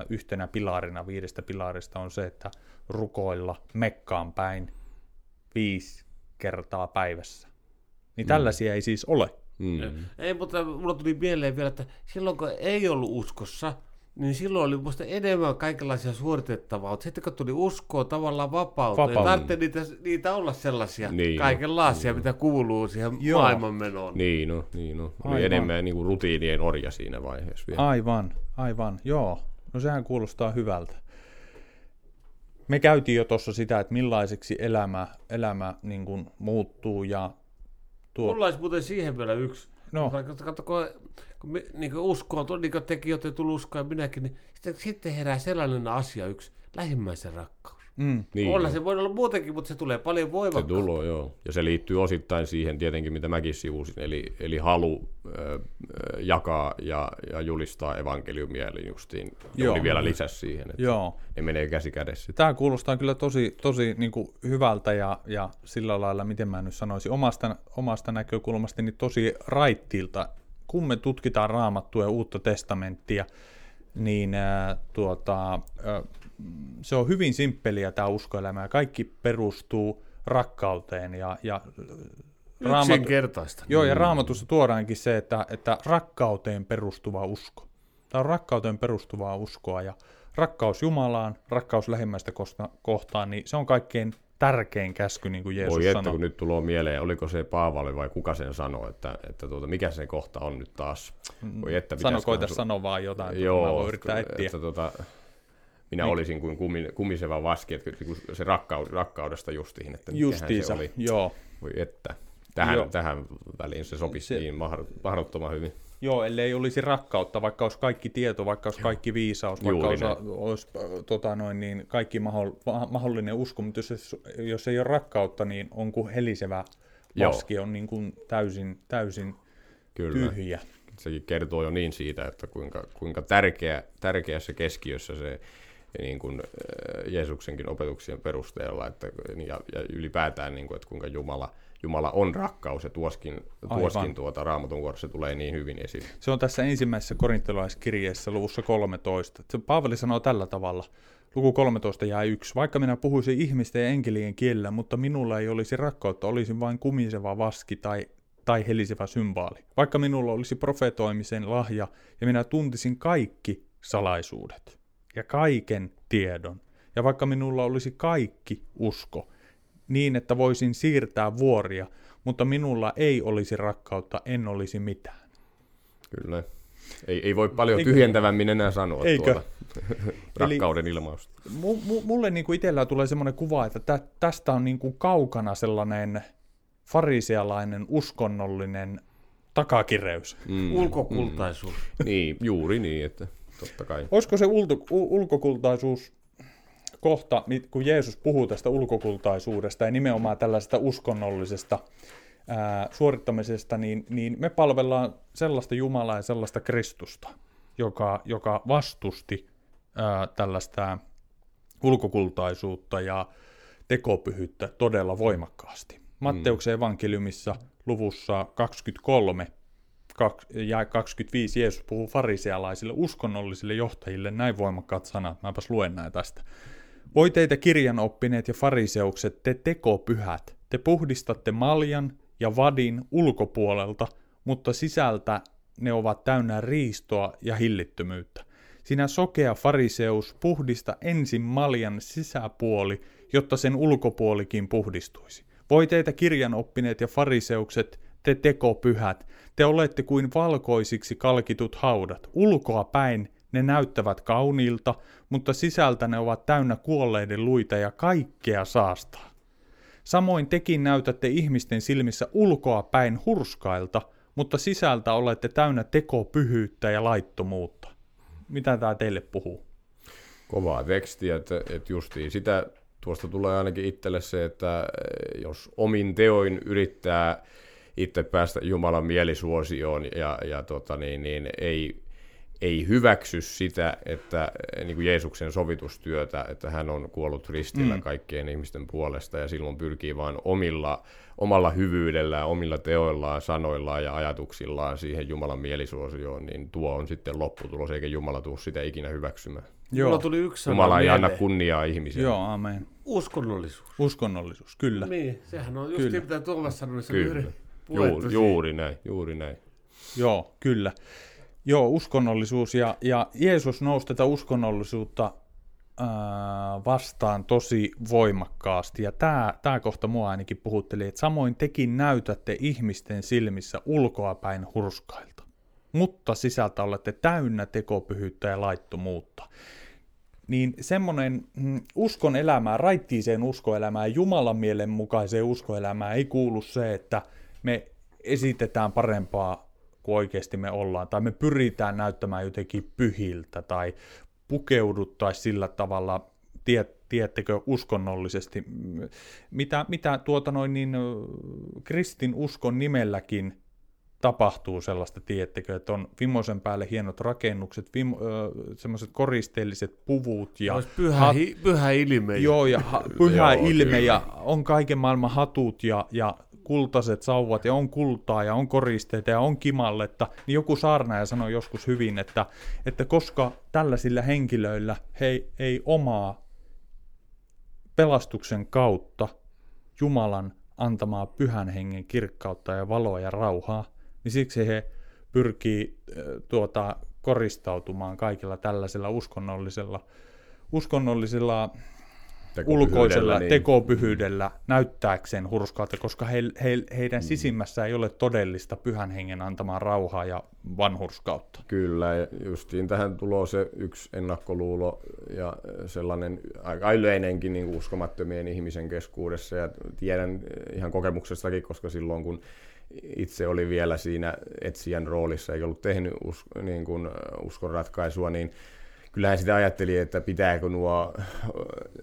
yhtenä pilarina, viidestä pilarista on se, että rukoilla Mekkaan päin viisi kertaa päivässä. Niin mm. tällaisia ei siis ole. Mm. Ei, mutta mulla tuli mieleen vielä, että silloin kun ei ollut uskossa, niin silloin oli musta enemmän kaikenlaisia suoritettavaa, mutta sitten kun tuli uskoa tavallaan vapauteen, Vapaa. tarvitse niitä, niitä olla sellaisia niin, kaikenlaisia, niin, mitä kuuluu siihen Joo. maailmanmenoon. Niin no, niin no. Oli aivan. enemmän niin kuin rutiinien orja siinä vaiheessa vielä. Aivan, aivan, joo. No sehän kuulostaa hyvältä. Me käytiin jo tuossa sitä, että millaiseksi elämä, elämä niin kuin muuttuu ja tuo... Mulla olisi muuten siihen vielä yksi. No. Katso, kun me, niin kuin uskoo, niin kuin tekin olette tullut uskoa ja minäkin, niin sitten, sitten herää sellainen asia yksi, lähimmäisen rakkaus. Mm. Niin, olla, se voi olla muutenkin, mutta se tulee paljon voimakkaammin. Se tulee, joo. Ja se liittyy osittain siihen tietenkin, mitä mäkin sivusin, eli, eli halu ö, jakaa ja, ja julistaa evankeliumia, eli justiin Joo. oli vielä lisäs siihen, että Joo. ne menee käsi kädessä. Tämä kuulostaa kyllä tosi, tosi niin kuin hyvältä ja, ja sillä lailla, miten mä nyt sanoisin, omasta, omasta näkökulmasta niin tosi raittilta. Kun me tutkitaan raamattua ja uutta testamenttia, niin äh, tuota, äh, se on hyvin simppeliä tämä uskoelämä. Kaikki perustuu rakkauteen ja, ja Yksinkertaista. Joo, ja mm. raamatussa tuodaankin se, että, että rakkauteen perustuva usko. Tämä on rakkauteen perustuvaa uskoa, ja rakkaus Jumalaan, rakkaus lähimmäistä kohtaan, niin se on kaikkein tärkein käsky, niin kuin Jeesus Voi että, kun nyt tulee mieleen, oliko se Paavali vai kuka sen sanoi, että, että tuota, mikä se kohta on nyt taas. Voi että, Sano, koita su- sanoa vaan jotain, joo, mä voin yrittää etsiä. Että, tuota, minä niin. olisin kuin kumiseva vaski, että se rakkaud, rakkaudesta justiin, että Justiinsa, se oli. joo. Voi että. Tähän, tähän väliin se sopisi se, niin mahdottoman hyvin. Joo, ellei olisi rakkautta, vaikka olisi kaikki tieto, vaikka olisi kaikki viisaus, vaikka olisi, olisi tota noin, niin kaikki mahdollinen usko, mutta jos, jos ei ole rakkautta, niin on kuin helisevä vaski Joo. on niin kuin täysin, täysin Kyllä. tyhjä. Sekin kertoo jo niin siitä, että kuinka, kuinka tärkeä, tärkeässä keskiössä se niin kuin Jeesuksenkin opetuksien perusteella että, ja, ja ylipäätään, niin kuin, että kuinka Jumala – Jumala on rakkaus, ja tuoskin, tuoskin tuota, raamatun kohdassa tulee niin hyvin esiin. Se on tässä ensimmäisessä korintolaiskirjeessä luvussa 13. Se Paavali sanoo tällä tavalla, luku 13 jää yksi. Vaikka minä puhuisin ihmisten ja enkelien kielellä, mutta minulla ei olisi rakkautta, olisin vain kumiseva vaski tai, tai helisevä symbaali. Vaikka minulla olisi profetoimisen lahja ja minä tuntisin kaikki salaisuudet ja kaiken tiedon, ja vaikka minulla olisi kaikki usko, niin, että voisin siirtää vuoria, mutta minulla ei olisi rakkautta, en olisi mitään. Kyllä. Ei, ei voi paljon Eikö? tyhjentävämmin enää sanoa Eikö? tuota rakkauden Eli ilmausta. M- mulle niin kuin itsellä tulee semmoinen kuva, että tä- tästä on niin kuin kaukana sellainen farisealainen uskonnollinen takakireys. Mm. Ulkokultaisuus. Mm. Niin, juuri niin, että totta kai. Olisiko se ulto, ulkokultaisuus kohta, kun Jeesus puhuu tästä ulkokultaisuudesta ja nimenomaan tällaisesta uskonnollisesta ää, suorittamisesta, niin, niin me palvellaan sellaista Jumalaa ja sellaista Kristusta, joka, joka vastusti ää, tällaista ulkokultaisuutta ja tekopyhyyttä todella voimakkaasti. Matteuksen evankeliumissa luvussa 23 ja 25 Jeesus puhuu farisealaisille uskonnollisille johtajille näin voimakkaat sanat. Mäpäs luen näin tästä. Voi teitä kirjanoppineet ja fariseukset, te tekopyhät, te puhdistatte maljan ja vadin ulkopuolelta, mutta sisältä ne ovat täynnä riistoa ja hillittömyyttä. Sinä sokea fariseus, puhdista ensin maljan sisäpuoli, jotta sen ulkopuolikin puhdistuisi. Voi teitä kirjanoppineet ja fariseukset, te tekopyhät, te olette kuin valkoisiksi kalkitut haudat, ulkoa päin ne näyttävät kauniilta, mutta sisältä ne ovat täynnä kuolleiden luita ja kaikkea saastaa. Samoin tekin näytätte ihmisten silmissä ulkoa päin hurskailta, mutta sisältä olette täynnä tekopyhyyttä ja laittomuutta. Mitä tämä teille puhuu? Kovaa tekstiä, että, että justiin sitä tuosta tulee ainakin itselle se, että jos omin teoin yrittää itse päästä Jumalan mielisuosioon ja, ja tota niin, niin ei, ei hyväksy sitä, että eh, niin kuin Jeesuksen sovitustyötä, että hän on kuollut ristillä mm. kaikkien ihmisten puolesta ja silloin pyrkii vain omilla, omalla hyvyydellään, omilla teoillaan, sanoillaan ja ajatuksillaan siihen Jumalan mielisuosioon, niin tuo on sitten lopputulos, eikä Jumala tule sitä ikinä hyväksymään. Joo. Mulla tuli yksi Jumala ei anna kunniaa ihmisille. Joo, amen. Uskonnollisuus. Uskonnollisuus, kyllä. Niin, sehän on just kyllä. mitä Tuomas sanoi, se kyllä. Juuri, juuri näin, juuri näin. Joo, kyllä. Joo, uskonnollisuus ja, ja Jeesus nousi tätä uskonnollisuutta ää, vastaan tosi voimakkaasti. Ja tämä, tämä kohta mua ainakin puhutteli, että samoin tekin näytätte ihmisten silmissä ulkoapäin hurskailta, mutta sisältä olette täynnä tekopyhyyttä ja laittomuutta. Niin semmoinen mm, uskon elämää, raittiiseen uskoelämään, Jumalan mielen mukaiseen uskoelämään ei kuulu se, että me esitetään parempaa kuin oikeasti me ollaan, tai me pyritään näyttämään jotenkin pyhiltä, tai pukeuduttaisiin sillä tavalla, tiet, tiettekö, uskonnollisesti, mitä, mitä tuota noin niin, kristin uskon nimelläkin tapahtuu sellaista, tiettekö, että on vimoisen päälle hienot rakennukset, vim, semmoiset koristeelliset puvut ja... Olisi pyhä, hat, hi, pyhä ilme. Joo, ja ha, pyhä joo, ilme kyllä. ja on kaiken maailman hatut ja, ja kultaiset sauvat ja on kultaa ja on koristeita ja on kimalletta, niin joku saarnaaja sanoi joskus hyvin, että, että koska tällaisilla henkilöillä he ei omaa pelastuksen kautta Jumalan antamaa pyhän hengen kirkkautta ja valoa ja rauhaa, niin siksi he pyrkii tuota, koristautumaan kaikilla tällaisilla uskonnollisilla, uskonnollisilla ulkoisella niin. tekopyhyydellä näyttääkseen hurskaalta, koska he, he, heidän mm. sisimmässä ei ole todellista pyhän hengen antamaa rauhaa ja vanhurskautta. Kyllä, ja justiin tähän tulee se yksi ennakkoluulo ja sellainen aika yleinenkin niin uskomattomien ihmisen keskuudessa, ja tiedän ihan kokemuksestakin, koska silloin kun itse oli vielä siinä etsijän roolissa, eikä ollut tehnyt us, niin kuin uskon ratkaisua, niin kyllähän sitä ajatteli, että pitääkö nuo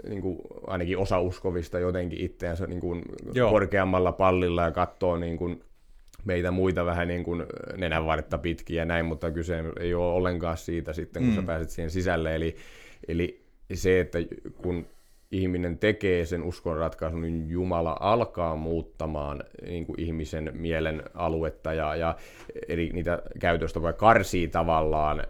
niin kuin, ainakin osa uskovista jotenkin itseänsä niin kuin korkeammalla pallilla ja katsoo niin kuin, meitä muita vähän niin kuin nenänvartta pitkin ja näin, mutta kyse ei ole ollenkaan siitä sitten, kun mm. sä pääset siihen sisälle. Eli, eli se, että kun ihminen tekee sen uskon ratkaisun, niin Jumala alkaa muuttamaan niin kuin ihmisen mielen aluetta ja, ja eri niitä käytöstä vai karsii tavallaan eh,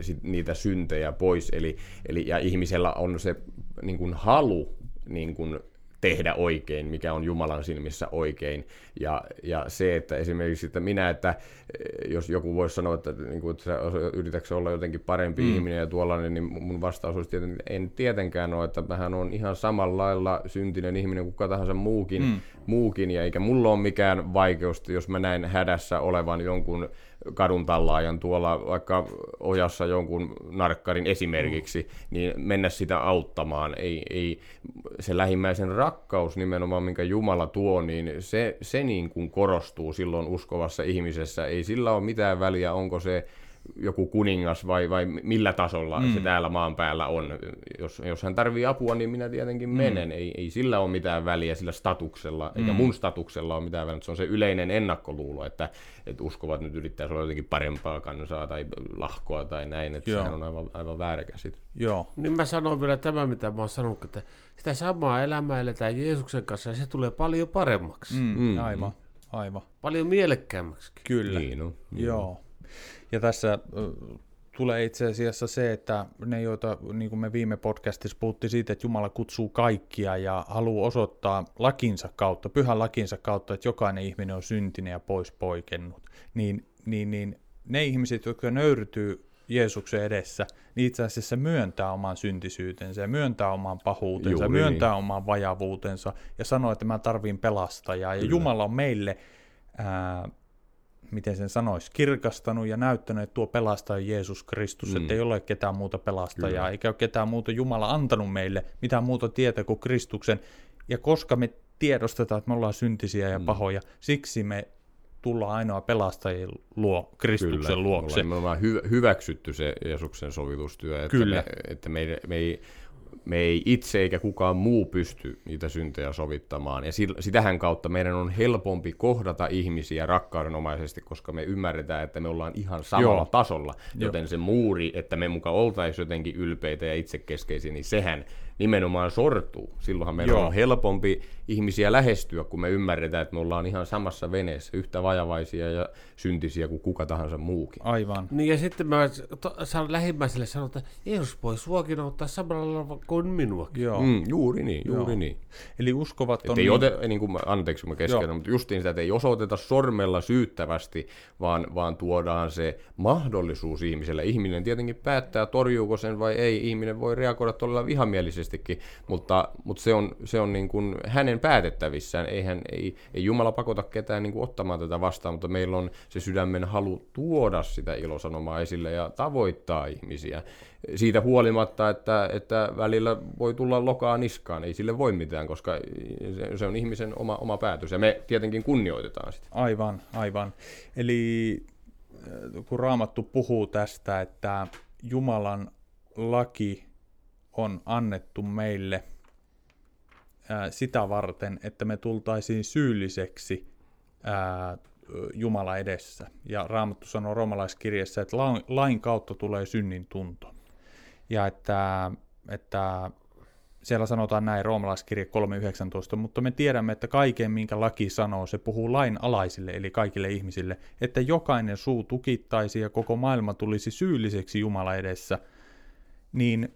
sit niitä syntejä pois. Eli, eli, ja ihmisellä on se niin kuin halu niin kuin tehdä oikein, mikä on Jumalan silmissä oikein. Ja, ja se, että esimerkiksi että minä, että eh, jos joku voisi sanoa, että, niin kuin, että yritätkö olla jotenkin parempi mm. ihminen ja tuollainen, niin mun vastaus olisi tietenkin, että en tietenkään ole, että mähän on ihan samalla lailla syntinen ihminen kuin kuka tahansa muukin, mm. Muukin ja eikä mulla ole mikään vaikeus, jos mä näin hädässä olevan jonkun kadun tallaajan tuolla vaikka ojassa jonkun narkkarin esimerkiksi, niin mennä sitä auttamaan. Ei, ei, se lähimmäisen rakkaus nimenomaan, minkä Jumala tuo, niin se, se niin kuin korostuu silloin uskovassa ihmisessä. Ei sillä ole mitään väliä, onko se joku kuningas vai, vai millä tasolla mm. se täällä maan päällä on. Jos, jos hän tarvii apua, niin minä tietenkin mm. menen. Ei, ei sillä ole mitään väliä sillä statuksella, mm. eikä mun statuksella ole mitään väliä. Se on se yleinen ennakkoluulo, että, että uskovat nyt yrittää olla jotenkin parempaa kansaa tai lahkoa tai näin. Että sehän on aivan, aivan väärä käsit. Joo. Niin mä sanon vielä tämä, mitä mä oon sanonut, että sitä samaa elämää eletään Jeesuksen kanssa ja se tulee paljon paremmaksi. Mm. Mm. Aivan, aivan. Paljon mielekkäämmäksi. Kyllä. Niin, no. Niin. Joo. Ja tässä tulee itse asiassa se, että ne, joita niin kuin me viime podcastissa puhuttiin siitä, että Jumala kutsuu kaikkia ja haluaa osoittaa lakinsa kautta, pyhän lakinsa kautta, että jokainen ihminen on syntinen ja pois poikennut, niin, niin, niin ne ihmiset, jotka nöyrytyy Jeesuksen edessä, niin itse asiassa myöntää oman syntisyytensä ja myöntää oman pahuutensa, Juuri myöntää niin. oman vajavuutensa ja sanoo, että mä tarviin pelastajaa. Ja Kyllä. Jumala on meille ää, miten sen sanoisi, kirkastanut ja näyttänyt, että tuo pelastaja Jeesus Kristus, mm. että ei ole ketään muuta pelastajaa, Kyllä. eikä ole ketään muuta Jumala antanut meille mitään muuta tietä kuin Kristuksen. Ja koska me tiedostetaan, että me ollaan syntisiä ja mm. pahoja, siksi me tullaan ainoa pelastajien luo, Kristuksen Kyllä, luokse. Kyllä, me ollaan hy- hyväksytty se Jeesuksen sovitustyö, että, Kyllä. Me, että me, me ei me ei itse eikä kukaan muu pysty niitä syntejä sovittamaan. Ja sitähän kautta meidän on helpompi kohdata ihmisiä rakkaudenomaisesti, koska me ymmärretään, että me ollaan ihan samalla Joo. tasolla. Joten Joo. se muuri, että me muka oltaisiin jotenkin ylpeitä ja itsekeskeisiä, niin sehän nimenomaan sortuu. Silloinhan meillä Joo. on helpompi ihmisiä lähestyä, kun me ymmärretään, että me ollaan ihan samassa veneessä, yhtä vajavaisia ja syntisiä kuin kuka tahansa muukin. Aivan. Niin ja sitten mä saan lähimmäiselle sanoa, että Jeesus voi suokin ottaa samalla tavalla kuin minuakin. Joo. Mm, juuri niin, juuri Joo. niin. Eli uskovat on... Ei niin... ote, niin kuin, anteeksi mä keskeytän, mutta justiin sitä, että ei osoiteta sormella syyttävästi, vaan, vaan tuodaan se mahdollisuus ihmiselle. Ihminen tietenkin päättää, torjuuko sen vai ei. Ihminen voi reagoida todella vihamielisestikin, mutta, mutta se on, se on niin kuin hänen päätettävissään. Eihän, ei, ei Jumala pakota ketään niin kuin ottamaan tätä vastaan, mutta meillä on se sydämen halu tuoda sitä ilosanomaa esille ja tavoittaa ihmisiä siitä huolimatta, että, että välillä voi tulla lokaa niskaan, ei sille voi mitään, koska se, se on ihmisen oma, oma päätös ja me tietenkin kunnioitetaan sitä. Aivan, aivan. Eli äh, kun Raamattu puhuu tästä, että Jumalan laki on annettu meille ää, sitä varten, että me tultaisiin syylliseksi ää, Jumala edessä. Ja Raamattu sanoo romalaiskirjassa, että lain kautta tulee synnin tunto. Ja että, että siellä sanotaan näin roomalaiskirje 3.19, mutta me tiedämme, että kaiken, minkä laki sanoo, se puhuu lain alaisille, eli kaikille ihmisille, että jokainen suu tukittaisi ja koko maailma tulisi syylliseksi Jumala edessä, niin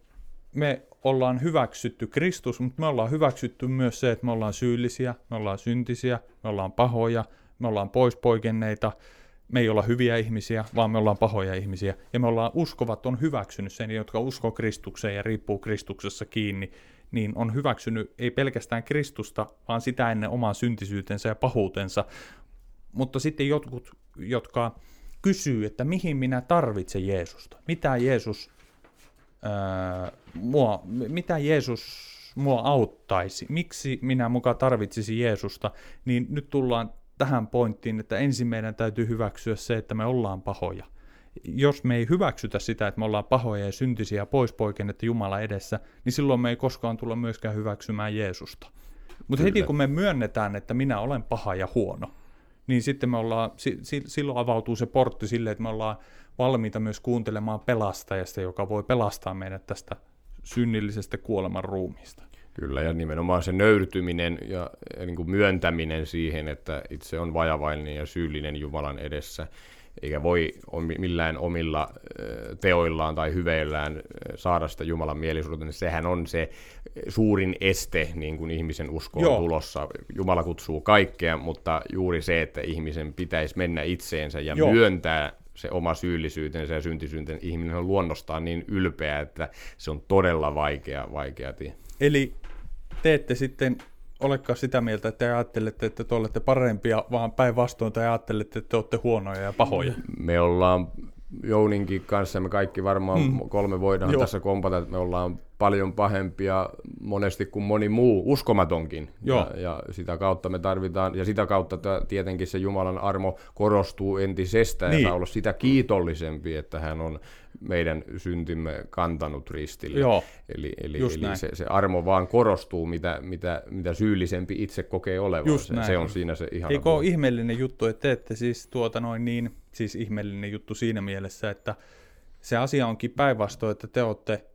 me ollaan hyväksytty Kristus, mutta me ollaan hyväksytty myös se, että me ollaan syyllisiä, me ollaan syntisiä, me ollaan pahoja, me ollaan poispoikenneita, me ei olla hyviä ihmisiä, vaan me ollaan pahoja ihmisiä. Ja me ollaan uskovat on hyväksynyt sen, jotka uskoo Kristukseen ja riippuu Kristuksessa kiinni, niin on hyväksynyt ei pelkästään Kristusta, vaan sitä ennen omaa syntisyytensä ja pahuutensa. Mutta sitten jotkut, jotka kysyy, että mihin minä tarvitsen Jeesusta, mitä Jeesus, ää, mua, mitä Jeesus mua auttaisi, miksi minä mukaan tarvitsisin Jeesusta, niin nyt tullaan tähän pointtiin, että ensin meidän täytyy hyväksyä se, että me ollaan pahoja. Jos me ei hyväksytä sitä, että me ollaan pahoja ja syntisiä pois poikennetta Jumala edessä, niin silloin me ei koskaan tulla myöskään hyväksymään Jeesusta. Mutta heti kun me myönnetään, että minä olen paha ja huono, niin sitten me ollaan, silloin avautuu se portti sille, että me ollaan valmiita myös kuuntelemaan pelastajasta, joka voi pelastaa meidät tästä synnillisestä kuoleman ruumiista. Kyllä, ja nimenomaan se nöyrtyminen ja, ja niin kuin myöntäminen siihen, että itse on vajavainen ja syyllinen Jumalan edessä, eikä voi millään omilla teoillaan tai hyveillään saada sitä Jumalan mielisuutta, niin sehän on se suurin este niin kuin ihmisen uskoon Joo. tulossa. Jumala kutsuu kaikkea, mutta juuri se, että ihmisen pitäisi mennä itseensä ja Joo. myöntää se oma syyllisyytensä ja syntisyytensä, ihminen on luonnostaan niin ylpeä, että se on todella vaikea, vaikea tie. Eli te ette sitten olekaan sitä mieltä, että te ajattelette, että te olette parempia, vaan päinvastoin te ajattelette, että te olette huonoja ja pahoja. Me ollaan Jouninkin kanssa, me kaikki varmaan mm. kolme voidaan Joo. tässä kompata, että me ollaan paljon pahempia monesti kuin moni muu uskomatonkin. Joo. Ja, ja sitä kautta me tarvitaan, ja sitä kautta tietenkin se Jumalan armo korostuu entisestään niin. ja olla sitä kiitollisempi, että hän on meidän syntimme kantanut ristille. Joo. Eli, eli, eli se, se armo vaan korostuu, mitä, mitä, mitä syyllisempi itse kokee olevansa. Se on siinä se ihan. Eikö ole ihmeellinen juttu, että teette siis tuota noin niin, siis ihmeellinen juttu siinä mielessä, että se asia onkin päinvastoin, että te olette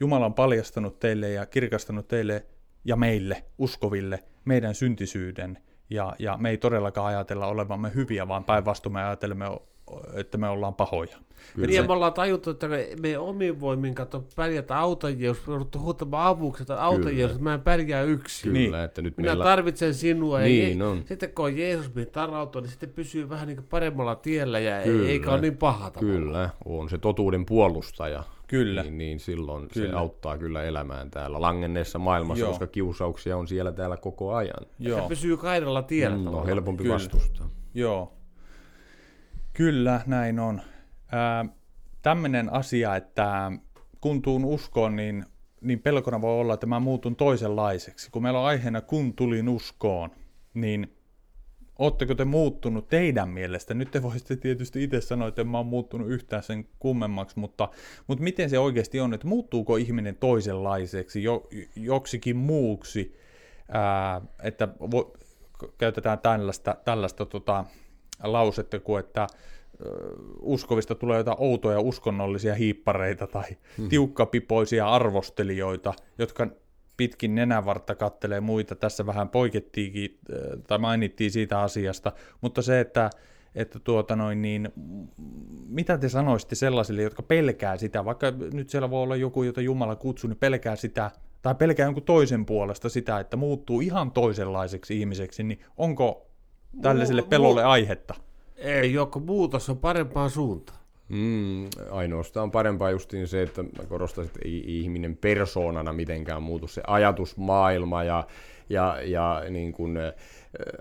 Jumala on paljastanut teille ja kirkastanut teille ja meille, uskoville, meidän syntisyyden. Ja, ja me ei todellakaan ajatella olevamme hyviä, vaan päinvastoin me ajattelemme, että me ollaan pahoja. Kyllä. Niin, ja me ollaan tajuttu, että me, me omin voimin katso pärjätä autajia, jos me ruvettu huutamaan avuksi, että autajia, jos mä en pärjää yksin. Kyllä, niin. että nyt Minä meillä... tarvitsen sinua. Niin, ja on. Sitten kun on Jeesus mihin tarrautua, niin sitten pysyy vähän niin paremmalla tiellä ja Kyllä. eikä ole niin paha tavalla. Kyllä, on se totuuden puolustaja. Kyllä. Niin, niin silloin kyllä. se auttaa kyllä elämään täällä langenneessa maailmassa, Joo. koska kiusauksia on siellä täällä koko ajan. Joo. Se pysyy kaidalla tiellä. Mm, on helpompi kyllä. vastustaa. Joo. Kyllä, näin on. Äh, Tämmöinen asia, että kun tuun uskoon, niin, niin pelkona voi olla, että mä muutun toisenlaiseksi. Kun meillä on aiheena kun tulin uskoon, niin Oletteko te muuttunut teidän mielestä? Nyt te voisitte tietysti itse sanoa, että mä oon muuttunut yhtään sen kummemmaksi, mutta, mutta miten se oikeasti on, että muuttuuko ihminen toisenlaiseksi, jo, joksikin muuksi, ää, että vo, käytetään tällaista, tällaista tota, lausetta kuin, että uskovista tulee jotain outoja uskonnollisia hiippareita tai hmm. tiukkapipoisia arvostelijoita, jotka pitkin nenävartta kattelee muita. Tässä vähän poikettiinkin, tai mainittiin siitä asiasta, mutta se, että, että tuota noin, niin, mitä te sanoisitte sellaisille, jotka pelkää sitä, vaikka nyt siellä voi olla joku, jota Jumala kutsuu, niin pelkää sitä, tai pelkää jonkun toisen puolesta sitä, että muuttuu ihan toisenlaiseksi ihmiseksi, niin onko tällaiselle pelolle aihetta? Ei, joko muutos on parempaan suuntaan. Mm, ainoastaan parempaa justiin se, että mä korostan, että ei ihminen persoonana mitenkään muutu. Se ajatusmaailma ja, ja, ja niin kuin,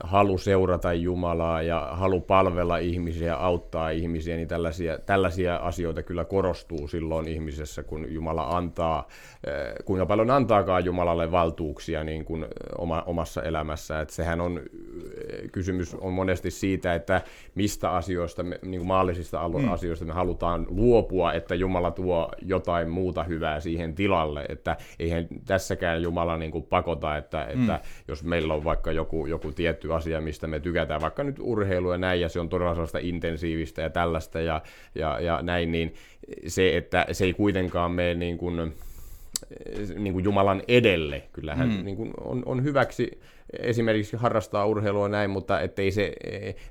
halu seurata Jumalaa ja halu palvella ihmisiä, auttaa ihmisiä, niin tällaisia, tällaisia asioita kyllä korostuu silloin ihmisessä, kun Jumala antaa, kuinka paljon antaakaan Jumalalle valtuuksia niin kuin oma, omassa elämässä. Että sehän on, kysymys on monesti siitä, että mistä asioista, me, niin kuin maallisista mm. asioista me halutaan luopua, että Jumala tuo jotain muuta hyvää siihen tilalle. Että eihän tässäkään Jumala niin kuin pakota, että, että että jos meillä on vaikka joku, joku tietty asia, mistä me tykätään, vaikka nyt urheilu ja näin, ja se on todella sellaista intensiivistä ja tällaista ja, ja, ja näin, niin se, että se ei kuitenkaan mene niin kuin, niin kuin Jumalan edelle. Kyllähän mm. niin kuin on, on hyväksi esimerkiksi harrastaa urheilua näin, mutta ettei, se,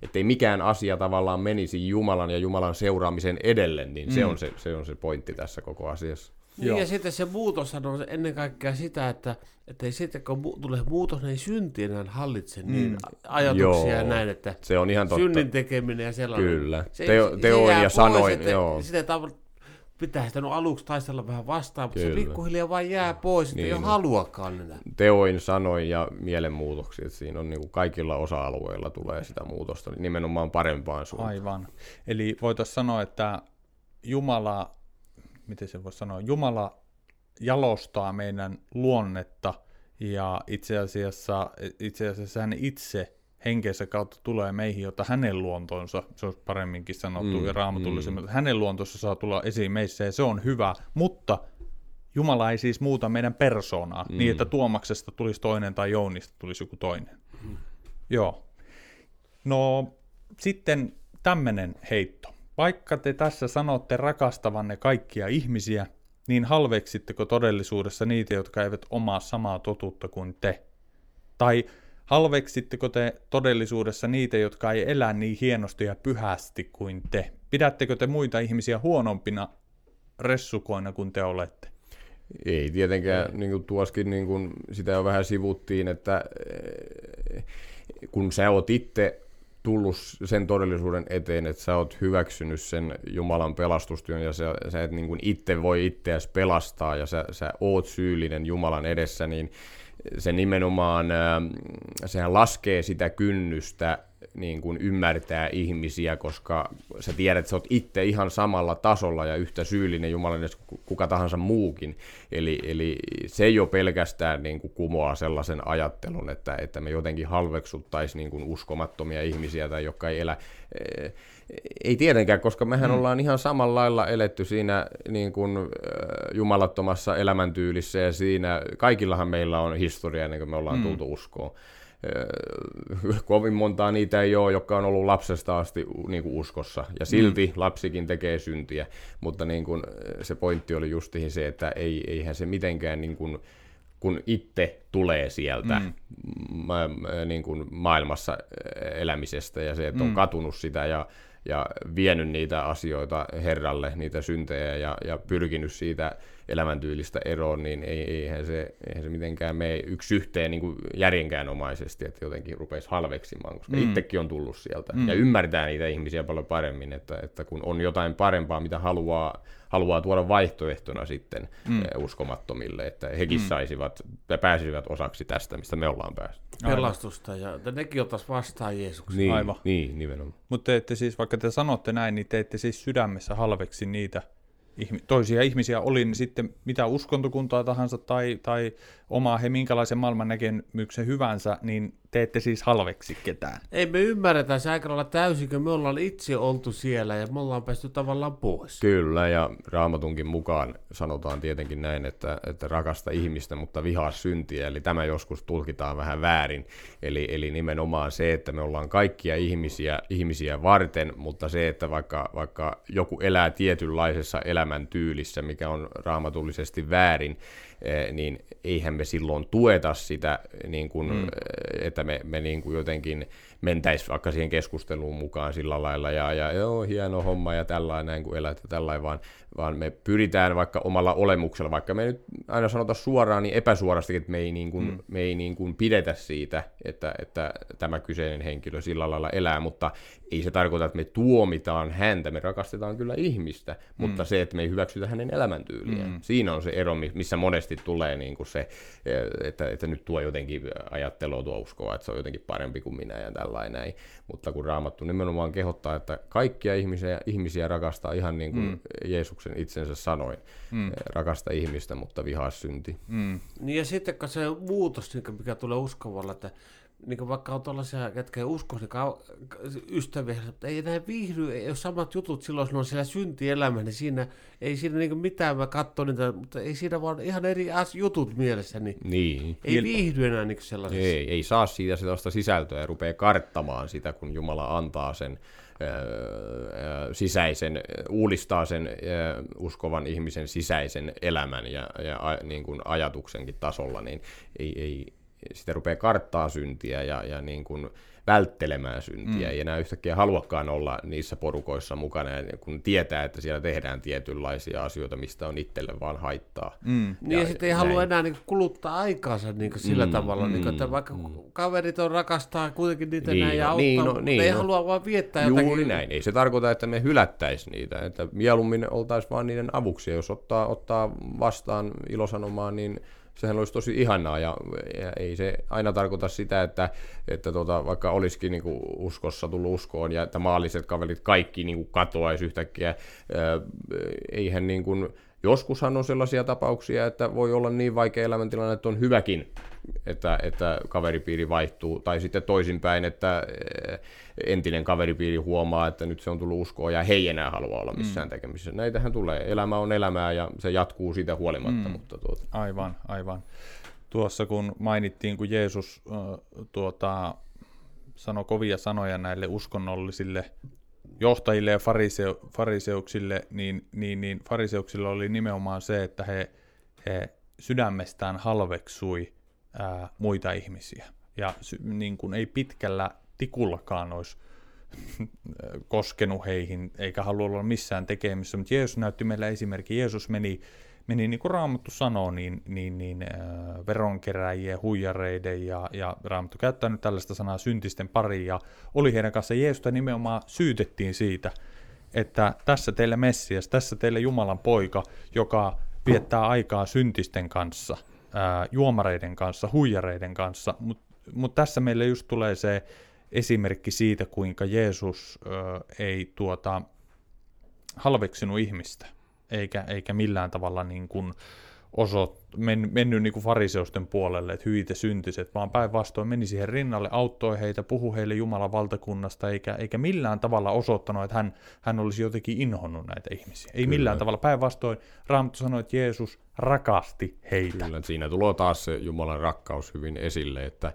ettei mikään asia tavallaan menisi Jumalan ja Jumalan seuraamisen edelle, niin mm. se, on se, se on se pointti tässä koko asiassa. Niin Joo. ja sitten se muutos on ennen kaikkea sitä, että, että ei sitten kun mu- tulee muutos, niin ei synti enää hallitse mm. niin ajatuksia Joo. ja näin, että se on ihan totta. synnin tekeminen ja sellainen. Kyllä, se, Teo, teoin se ja sanoin. Pois, joo. Sitä tav- pitää sitä no aluksi taistella vähän vastaan, mutta Kyllä. se pikkuhiljaa vaan jää pois, niin, ei ole haluakaan enää. Teoin, sanoin ja mielenmuutoksia, siinä on niin kuin kaikilla osa-alueilla tulee sitä muutosta, niin nimenomaan parempaan suuntaan. Aivan. Eli voitaisiin sanoa, että Jumala, miten se voisi sanoa, Jumala jalostaa meidän luonnetta ja itse asiassa, itse asiassa hän itse henkensä kautta tulee meihin, jotta hänen luontonsa, se olisi paremminkin sanottu mm, ja raamatullisemmin, mm. hänen luontonsa saa tulla esiin meissä ja se on hyvä, mutta Jumala ei siis muuta meidän persoonaa mm. niin, että Tuomaksesta tulisi toinen tai Jounista tulisi joku toinen. Mm. Joo. No sitten tämmöinen heitto. Vaikka te tässä sanotte rakastavanne kaikkia ihmisiä, niin halveksitteko todellisuudessa niitä, jotka eivät omaa samaa totuutta kuin te? Tai Halveksitteko te todellisuudessa niitä, jotka ei elä niin hienosti ja pyhästi kuin te? Pidättekö te muita ihmisiä huonompina ressukoina kuin te olette? Ei tietenkään, ei. niin kuin tuoskin niin kuin sitä jo vähän sivuttiin, että eh, kun sä oot itse tullut sen todellisuuden eteen, että sä oot hyväksynyt sen Jumalan pelastustyön ja sä, sä et niin kuin itse voi itseäsi pelastaa ja sä, sä oot syyllinen Jumalan edessä, niin se nimenomaan, sehän laskee sitä kynnystä niin kuin ymmärtää ihmisiä, koska sä tiedät, että sä oot itse ihan samalla tasolla ja yhtä syyllinen Jumalan edes kuka tahansa muukin. Eli, eli se jo pelkästään niin kuin kumoaa sellaisen ajattelun, että, että me jotenkin halveksuttaisiin niin kuin uskomattomia ihmisiä tai jotka ei elä ei tietenkään, koska mehän mm. ollaan ihan samalla lailla eletty siinä niin kuin, jumalattomassa elämäntyylissä ja siinä kaikillahan meillä on historia ennen kuin me ollaan mm. tultu uskoon. Kovin montaa niitä ei ole, jotka on ollut lapsesta asti niin kuin uskossa. Ja silti mm. lapsikin tekee syntiä. Mutta niin kuin, se pointti oli justiin se, että ei, eihän se mitenkään niin kuin, kun itse tulee sieltä mm. ma- niin kuin maailmassa elämisestä ja se, että on mm. katunut sitä ja ja vienyt niitä asioita Herralle, niitä syntejä ja, ja pyrkinyt siitä elämäntyylistä eroon, niin ei, eihän, se, eihän se mitenkään mene yksi yhteen niin järjenkään omaisesti, että jotenkin rupeisi halveksimaan, koska mm. itsekin on tullut sieltä mm. ja ymmärtää niitä ihmisiä paljon paremmin, että, että kun on jotain parempaa, mitä haluaa, haluaa tuoda vaihtoehtona sitten mm. Eh, uskomattomille, että hekin mm. saisivat ja pääsisivät osaksi tästä, mistä me ollaan päästy. Pelastusta ja että nekin ottaisi vastaan Jeesuksen. Niin, Aivan. niin nimenomaan. Mutta te ette siis, vaikka te sanotte näin, niin te ette siis sydämessä halveksi niitä toisia ihmisiä, oli niin sitten mitä uskontokuntaa tahansa tai, tai omaa he minkälaisen maailmannäkemyksen hyvänsä, niin te ette siis halveksi ketään. Ei me ymmärretä se aika lailla täysin, kun me ollaan itse oltu siellä ja me ollaan päästy tavallaan pois. Kyllä, ja Raamatunkin mukaan sanotaan tietenkin näin, että, että rakasta ihmistä, mutta vihaa syntiä, eli tämä joskus tulkitaan vähän väärin. Eli, eli nimenomaan se, että me ollaan kaikkia ihmisiä, ihmisiä varten, mutta se, että vaikka, vaikka joku elää tietynlaisessa elämäntyylissä, mikä on raamatullisesti väärin, niin eihän me silloin tueta sitä, niin kuin, mm. Eh, että me, me niin kuin jotenkin mentäisiin vaikka siihen keskusteluun mukaan sillä lailla, ja, ja joo, hieno homma ja tällainen, näin kuin elät ja tällainen, vaan, vaan me pyritään vaikka omalla olemuksella, vaikka me nyt aina sanota suoraan, niin epäsuorasti, että me ei, niin kuin, mm. me ei niin kuin pidetä siitä, että, että tämä kyseinen henkilö sillä lailla elää, mutta ei se tarkoita, että me tuomitaan häntä, me rakastetaan kyllä ihmistä, mm. mutta se, että me ei hyväksytä hänen elämäntyyliä, mm. siinä on se ero, missä monesti tulee niin kuin se, että, että nyt tuo jotenkin ajattelua, tuo uskoa, että se on jotenkin parempi kuin minä ja tällainen näin. Mutta kun Raamattu nimenomaan kehottaa, että kaikkia ihmisiä, ihmisiä rakastaa ihan niin kuin mm. Jeesuksen itsensä sanoi, mm. rakasta ihmistä, mutta vihaa synti. Mm. Niin ja sitten se muutos, mikä tulee uskovalla, että niin vaikka on tuollaisia, ketkä ei usko, niin ka- ystäviä, mutta ei enää viihdy, ei ole samat jutut silloin, jos on siellä syntielämä, niin siinä ei siinä niin mitään, mä katson niitä, mutta ei siinä vaan ihan eri as- jutut mielessä, niin, niin. ei viihdy enää niin sellaisessa. Ei, ei saa siitä sellaista sisältöä ja rupeaa karttamaan sitä, kun Jumala antaa sen sisäisen, uudistaa sen uskovan ihmisen sisäisen elämän ja, ja niin kuin ajatuksenkin tasolla, niin ei, ei, sitä rupeaa karttaa syntiä ja, ja niin kuin välttelemään syntiä, mm. ei enää yhtäkkiä haluakaan olla niissä porukoissa mukana, kun tietää, että siellä tehdään tietynlaisia asioita, mistä on itselle vaan haittaa. Mm. Ja, niin ja sitten ei näin. halua enää niin kuluttaa aikaansa niin sillä mm, tavalla, mm, niin kuin, että vaikka mm. kaverit on rakastaa kuitenkin niitä niin, näin ja auttaa, niin, no, mutta niin, ei no, halua vaan viettää Juuri jotakin. Juuri näin, ei se tarkoita, että me hylättäisiin niitä, että mieluummin oltaisiin vaan niiden avuksi, jos ottaa, ottaa vastaan ilosanomaan, niin sehän olisi tosi ihanaa ja, ja ei se aina tarkoita sitä, että, että tota, vaikka olisikin niin kuin uskossa tullut uskoon ja että maalliset kaverit kaikki niin kuin katoaisi yhtäkkiä, eihän niin kuin, Joskushan on sellaisia tapauksia, että voi olla niin vaikea elämäntilanne, että on hyväkin, että, että kaveripiiri vaihtuu, tai sitten toisinpäin, että eh, entinen kaveripiiri huomaa, että nyt se on tullut uskoa ja he ei enää halua olla missään mm. tekemisissä. Näitähän tulee. Elämä on elämää ja se jatkuu siitä huolimatta. Mm. Mutta tuota. Aivan, aivan. Tuossa kun mainittiin, kun Jeesus äh, tuota, sanoi kovia sanoja näille uskonnollisille johtajille ja fariseu, fariseuksille, niin, niin, niin fariseuksilla oli nimenomaan se, että he, he sydämestään halveksui ää, muita ihmisiä. Ja niin kuin ei pitkällä tikullakaan olisi koskenut heihin, eikä halua olla missään tekemissä, mutta Jeesus näytti meille esimerkki. Jeesus meni meni niin kuin Raamattu sanoo, niin, niin, niin äh, veronkeräjien, huijareiden ja, ja Raamattu käyttää nyt tällaista sanaa syntisten pari ja oli heidän kanssa Jeesusta nimenomaan syytettiin siitä, että tässä teille Messias, tässä teille Jumalan poika, joka viettää aikaa syntisten kanssa, äh, juomareiden kanssa, huijareiden kanssa, mutta mut tässä meille just tulee se esimerkki siitä, kuinka Jeesus äh, ei tuota, halveksinut ihmistä eikä, eikä millään tavalla niin kuin osoit, men, mennyt niin kuin fariseusten puolelle, että hyitä syntiset, vaan päinvastoin meni siihen rinnalle, auttoi heitä, puhui heille Jumalan valtakunnasta, eikä, eikä millään tavalla osoittanut, että hän, hän olisi jotenkin inhonnut näitä ihmisiä. Ei Kyllä. millään tavalla. Päinvastoin Raamattu sanoi, että Jeesus rakasti heitä. Kyllä, siinä tulee taas se Jumalan rakkaus hyvin esille, että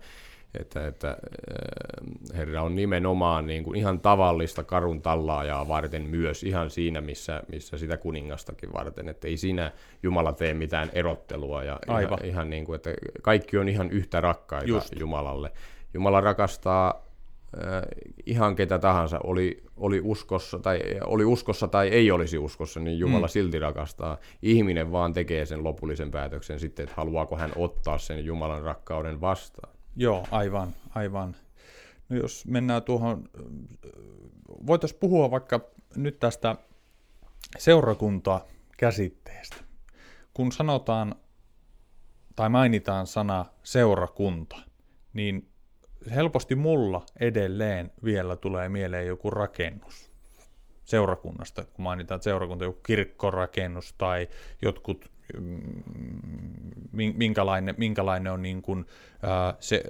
että, että äh, Herra on nimenomaan niin kuin ihan tavallista karun tallaajaa varten myös ihan siinä, missä, missä sitä kuningastakin varten, että ei siinä Jumala tee mitään erottelua ja Aivan. ihan, ihan niin kuin, että kaikki on ihan yhtä rakkaita Just. Jumalalle. Jumala rakastaa äh, ihan ketä tahansa, oli, oli, uskossa, tai, oli uskossa tai ei olisi uskossa, niin Jumala mm. silti rakastaa. Ihminen vaan tekee sen lopullisen päätöksen sitten, että haluaako hän ottaa sen Jumalan rakkauden vastaan. Joo, aivan, aivan. No jos mennään tuohon, voitaisiin puhua vaikka nyt tästä seurakunta-käsitteestä. Kun sanotaan tai mainitaan sana seurakunta, niin helposti mulla edelleen vielä tulee mieleen joku rakennus seurakunnasta, kun mainitaan seurakunta, joku kirkkorakennus tai jotkut minkälainen, minkälainen on niin kuin, se,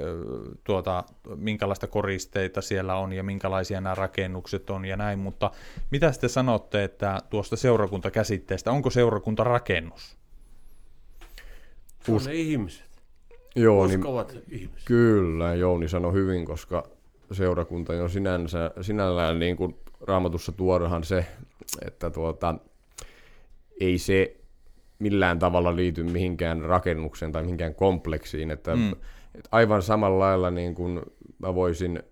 tuota, minkälaista koristeita siellä on ja minkälaisia nämä rakennukset on ja näin, mutta mitä te sanotte, että tuosta seurakuntakäsitteestä, onko seurakunta rakennus? Se on ne ihmiset. Joo, niin, ihmiset. Kyllä, Jouni sanoi hyvin, koska seurakunta on sinänsä, sinällään niin kuin raamatussa tuodahan se, että tuota, ei se millään tavalla liity mihinkään rakennukseen tai mihinkään kompleksiin. Että, mm. että aivan samalla lailla niin kuin mä voisin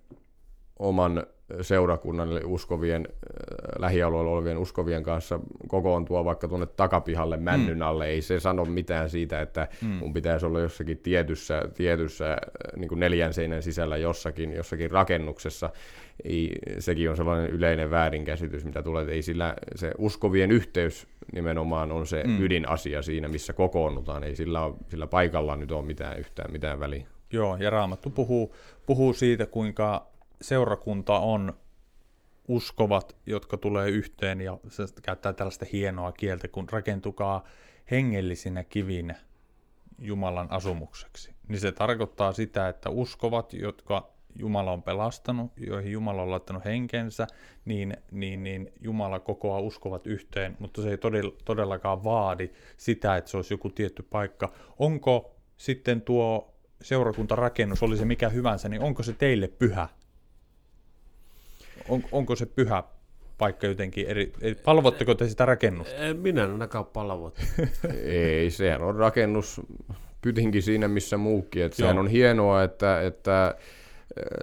oman seurakunnan, eli uskovien, äh, lähialueella olevien uskovien kanssa kokoontua vaikka tuonne takapihalle männyn mm. alle. Ei se sano mitään siitä, että mm. mun pitäisi olla jossakin tietyssä, tietyssä äh, niin neljän seinän sisällä jossakin, jossakin rakennuksessa. Ei, sekin on sellainen yleinen väärinkäsitys, mitä tulee. Ei sillä, se uskovien yhteys nimenomaan on se mm. ydinasia siinä, missä kokoonnutaan. Ei sillä, sillä paikalla nyt ole mitään yhtään mitään väliä. Joo, ja Raamattu puhuu, puhuu siitä, kuinka seurakunta on uskovat, jotka tulee yhteen ja se käyttää tällaista hienoa kieltä, kun rakentukaa hengellisinä kivinä Jumalan asumukseksi, niin se tarkoittaa sitä, että uskovat, jotka Jumala on pelastanut, joihin Jumala on laittanut henkensä, niin, niin, niin Jumala kokoaa uskovat yhteen, mutta se ei todellakaan vaadi sitä, että se olisi joku tietty paikka. Onko sitten tuo seurakuntarakennus, oli se mikä hyvänsä, niin onko se teille pyhä? On, onko se pyhä paikka jotenkin eri, palvotteko te sitä rakennusta? Minä en ainakaan palvot. Ei, sehän on rakennus pytinkin siinä missä muukin. Että sehän on hienoa, että, että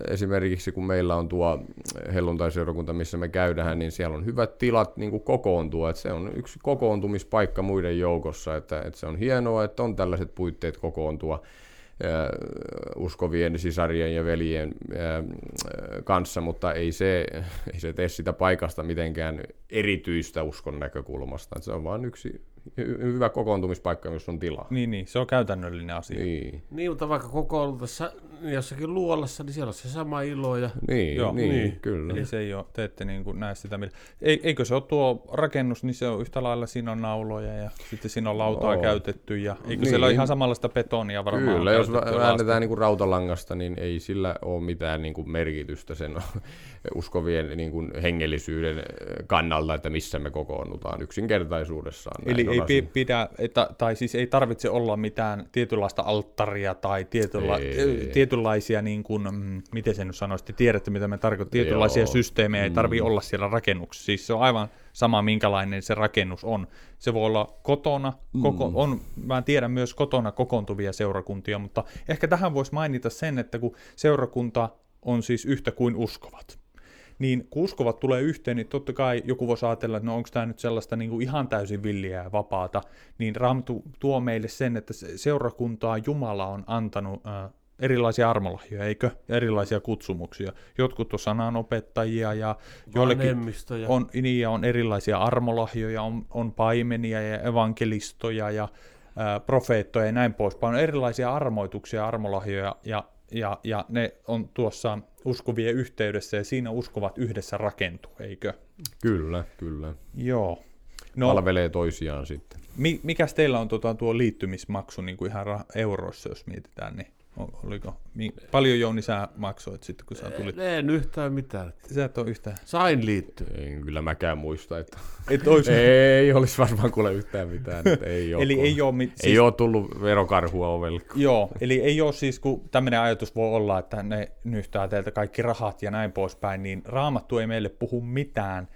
esimerkiksi kun meillä on tuo helluntaiseurakunta, missä me käydään, niin siellä on hyvät tilat niin kuin kokoontua. Että se on yksi kokoontumispaikka muiden joukossa, että, että se on hienoa, että on tällaiset puitteet kokoontua uskovien sisarien ja veljen kanssa, mutta ei se, ei se tee sitä paikasta mitenkään erityistä uskon näkökulmasta. Se on vain yksi hyvä kokoontumispaikka, jos on tilaa. Niin, niin, se on käytännöllinen asia. Niin, niin mutta vaikka kokoontuessa jossakin luolassa, niin siellä on se sama ilo. Ja... Niin, Joo, niin, niin, kyllä. Eli se ei ole, te ette niin kuin näe sitä. Eikö se ole tuo rakennus, niin se on yhtä lailla, siinä on nauloja ja sitten siinä on lautaa no. käytetty ja eikö niin. siellä ole ihan samanlaista betonia varmaan Kyllä, jos väännetään niin kuin rautalangasta, niin ei sillä ole mitään niin kuin merkitystä sen uskovien niin kuin hengellisyyden kannalta, että missä me kokoonnutaan yksinkertaisuudessaan. Eli ei ei pidä, että, tai siis ei tarvitse olla mitään tietynlaista alttaria tai tietynla, tietynlaisia, niin kuin, mm, miten sen nyt sanoisi, tiedätte mitä me tarkoitamme, tietynlaisia Joo. systeemejä ei tarvitse mm. olla siellä rakennuksessa. Siis se on aivan sama, minkälainen se rakennus on. Se voi olla kotona, mm. koko, on, mä tiedän myös kotona kokoontuvia seurakuntia, mutta ehkä tähän voisi mainita sen, että kun seurakunta on siis yhtä kuin uskovat, niin kun uskovat tulee yhteen, niin totta kai joku voisi ajatella, että no onko tämä nyt sellaista niin kuin ihan täysin villiä ja vapaata, niin Raamattu tuo meille sen, että seurakuntaa Jumala on antanut äh, erilaisia armolahjoja, eikö? Ja erilaisia kutsumuksia. Jotkut on sananopettajia ja joillekin on, niin, ja on erilaisia armolahjoja, on, on paimenia ja evankelistoja ja ää, profeettoja ja näin poispäin. On erilaisia armoituksia ja armolahjoja ja, ja, ja ne on tuossa uskovien yhteydessä ja siinä uskovat yhdessä rakentuu, eikö? Kyllä, kyllä. Joo. No, Palvelee toisiaan sitten. Mi- mikäs teillä on tuota, tuo liittymismaksu niin kuin ihan euroissa, jos mietitään, niin Oliko, paljon Jouni sä maksoit sitten, kun sä tulit? En yhtään mitään. Sä et ole yhtään. Sain liittyä. En kyllä mäkään muista, että et olisi... ei olisi varmaan kuule yhtään mitään. Että ei ole, eli ei ole, mit... ei siis... ole tullut verokarhua ovelle. Joo, eli ei ole siis, kun tämmöinen ajatus voi olla, että ne nyhtää teiltä kaikki rahat ja näin poispäin, niin Raamattu ei meille puhu mitään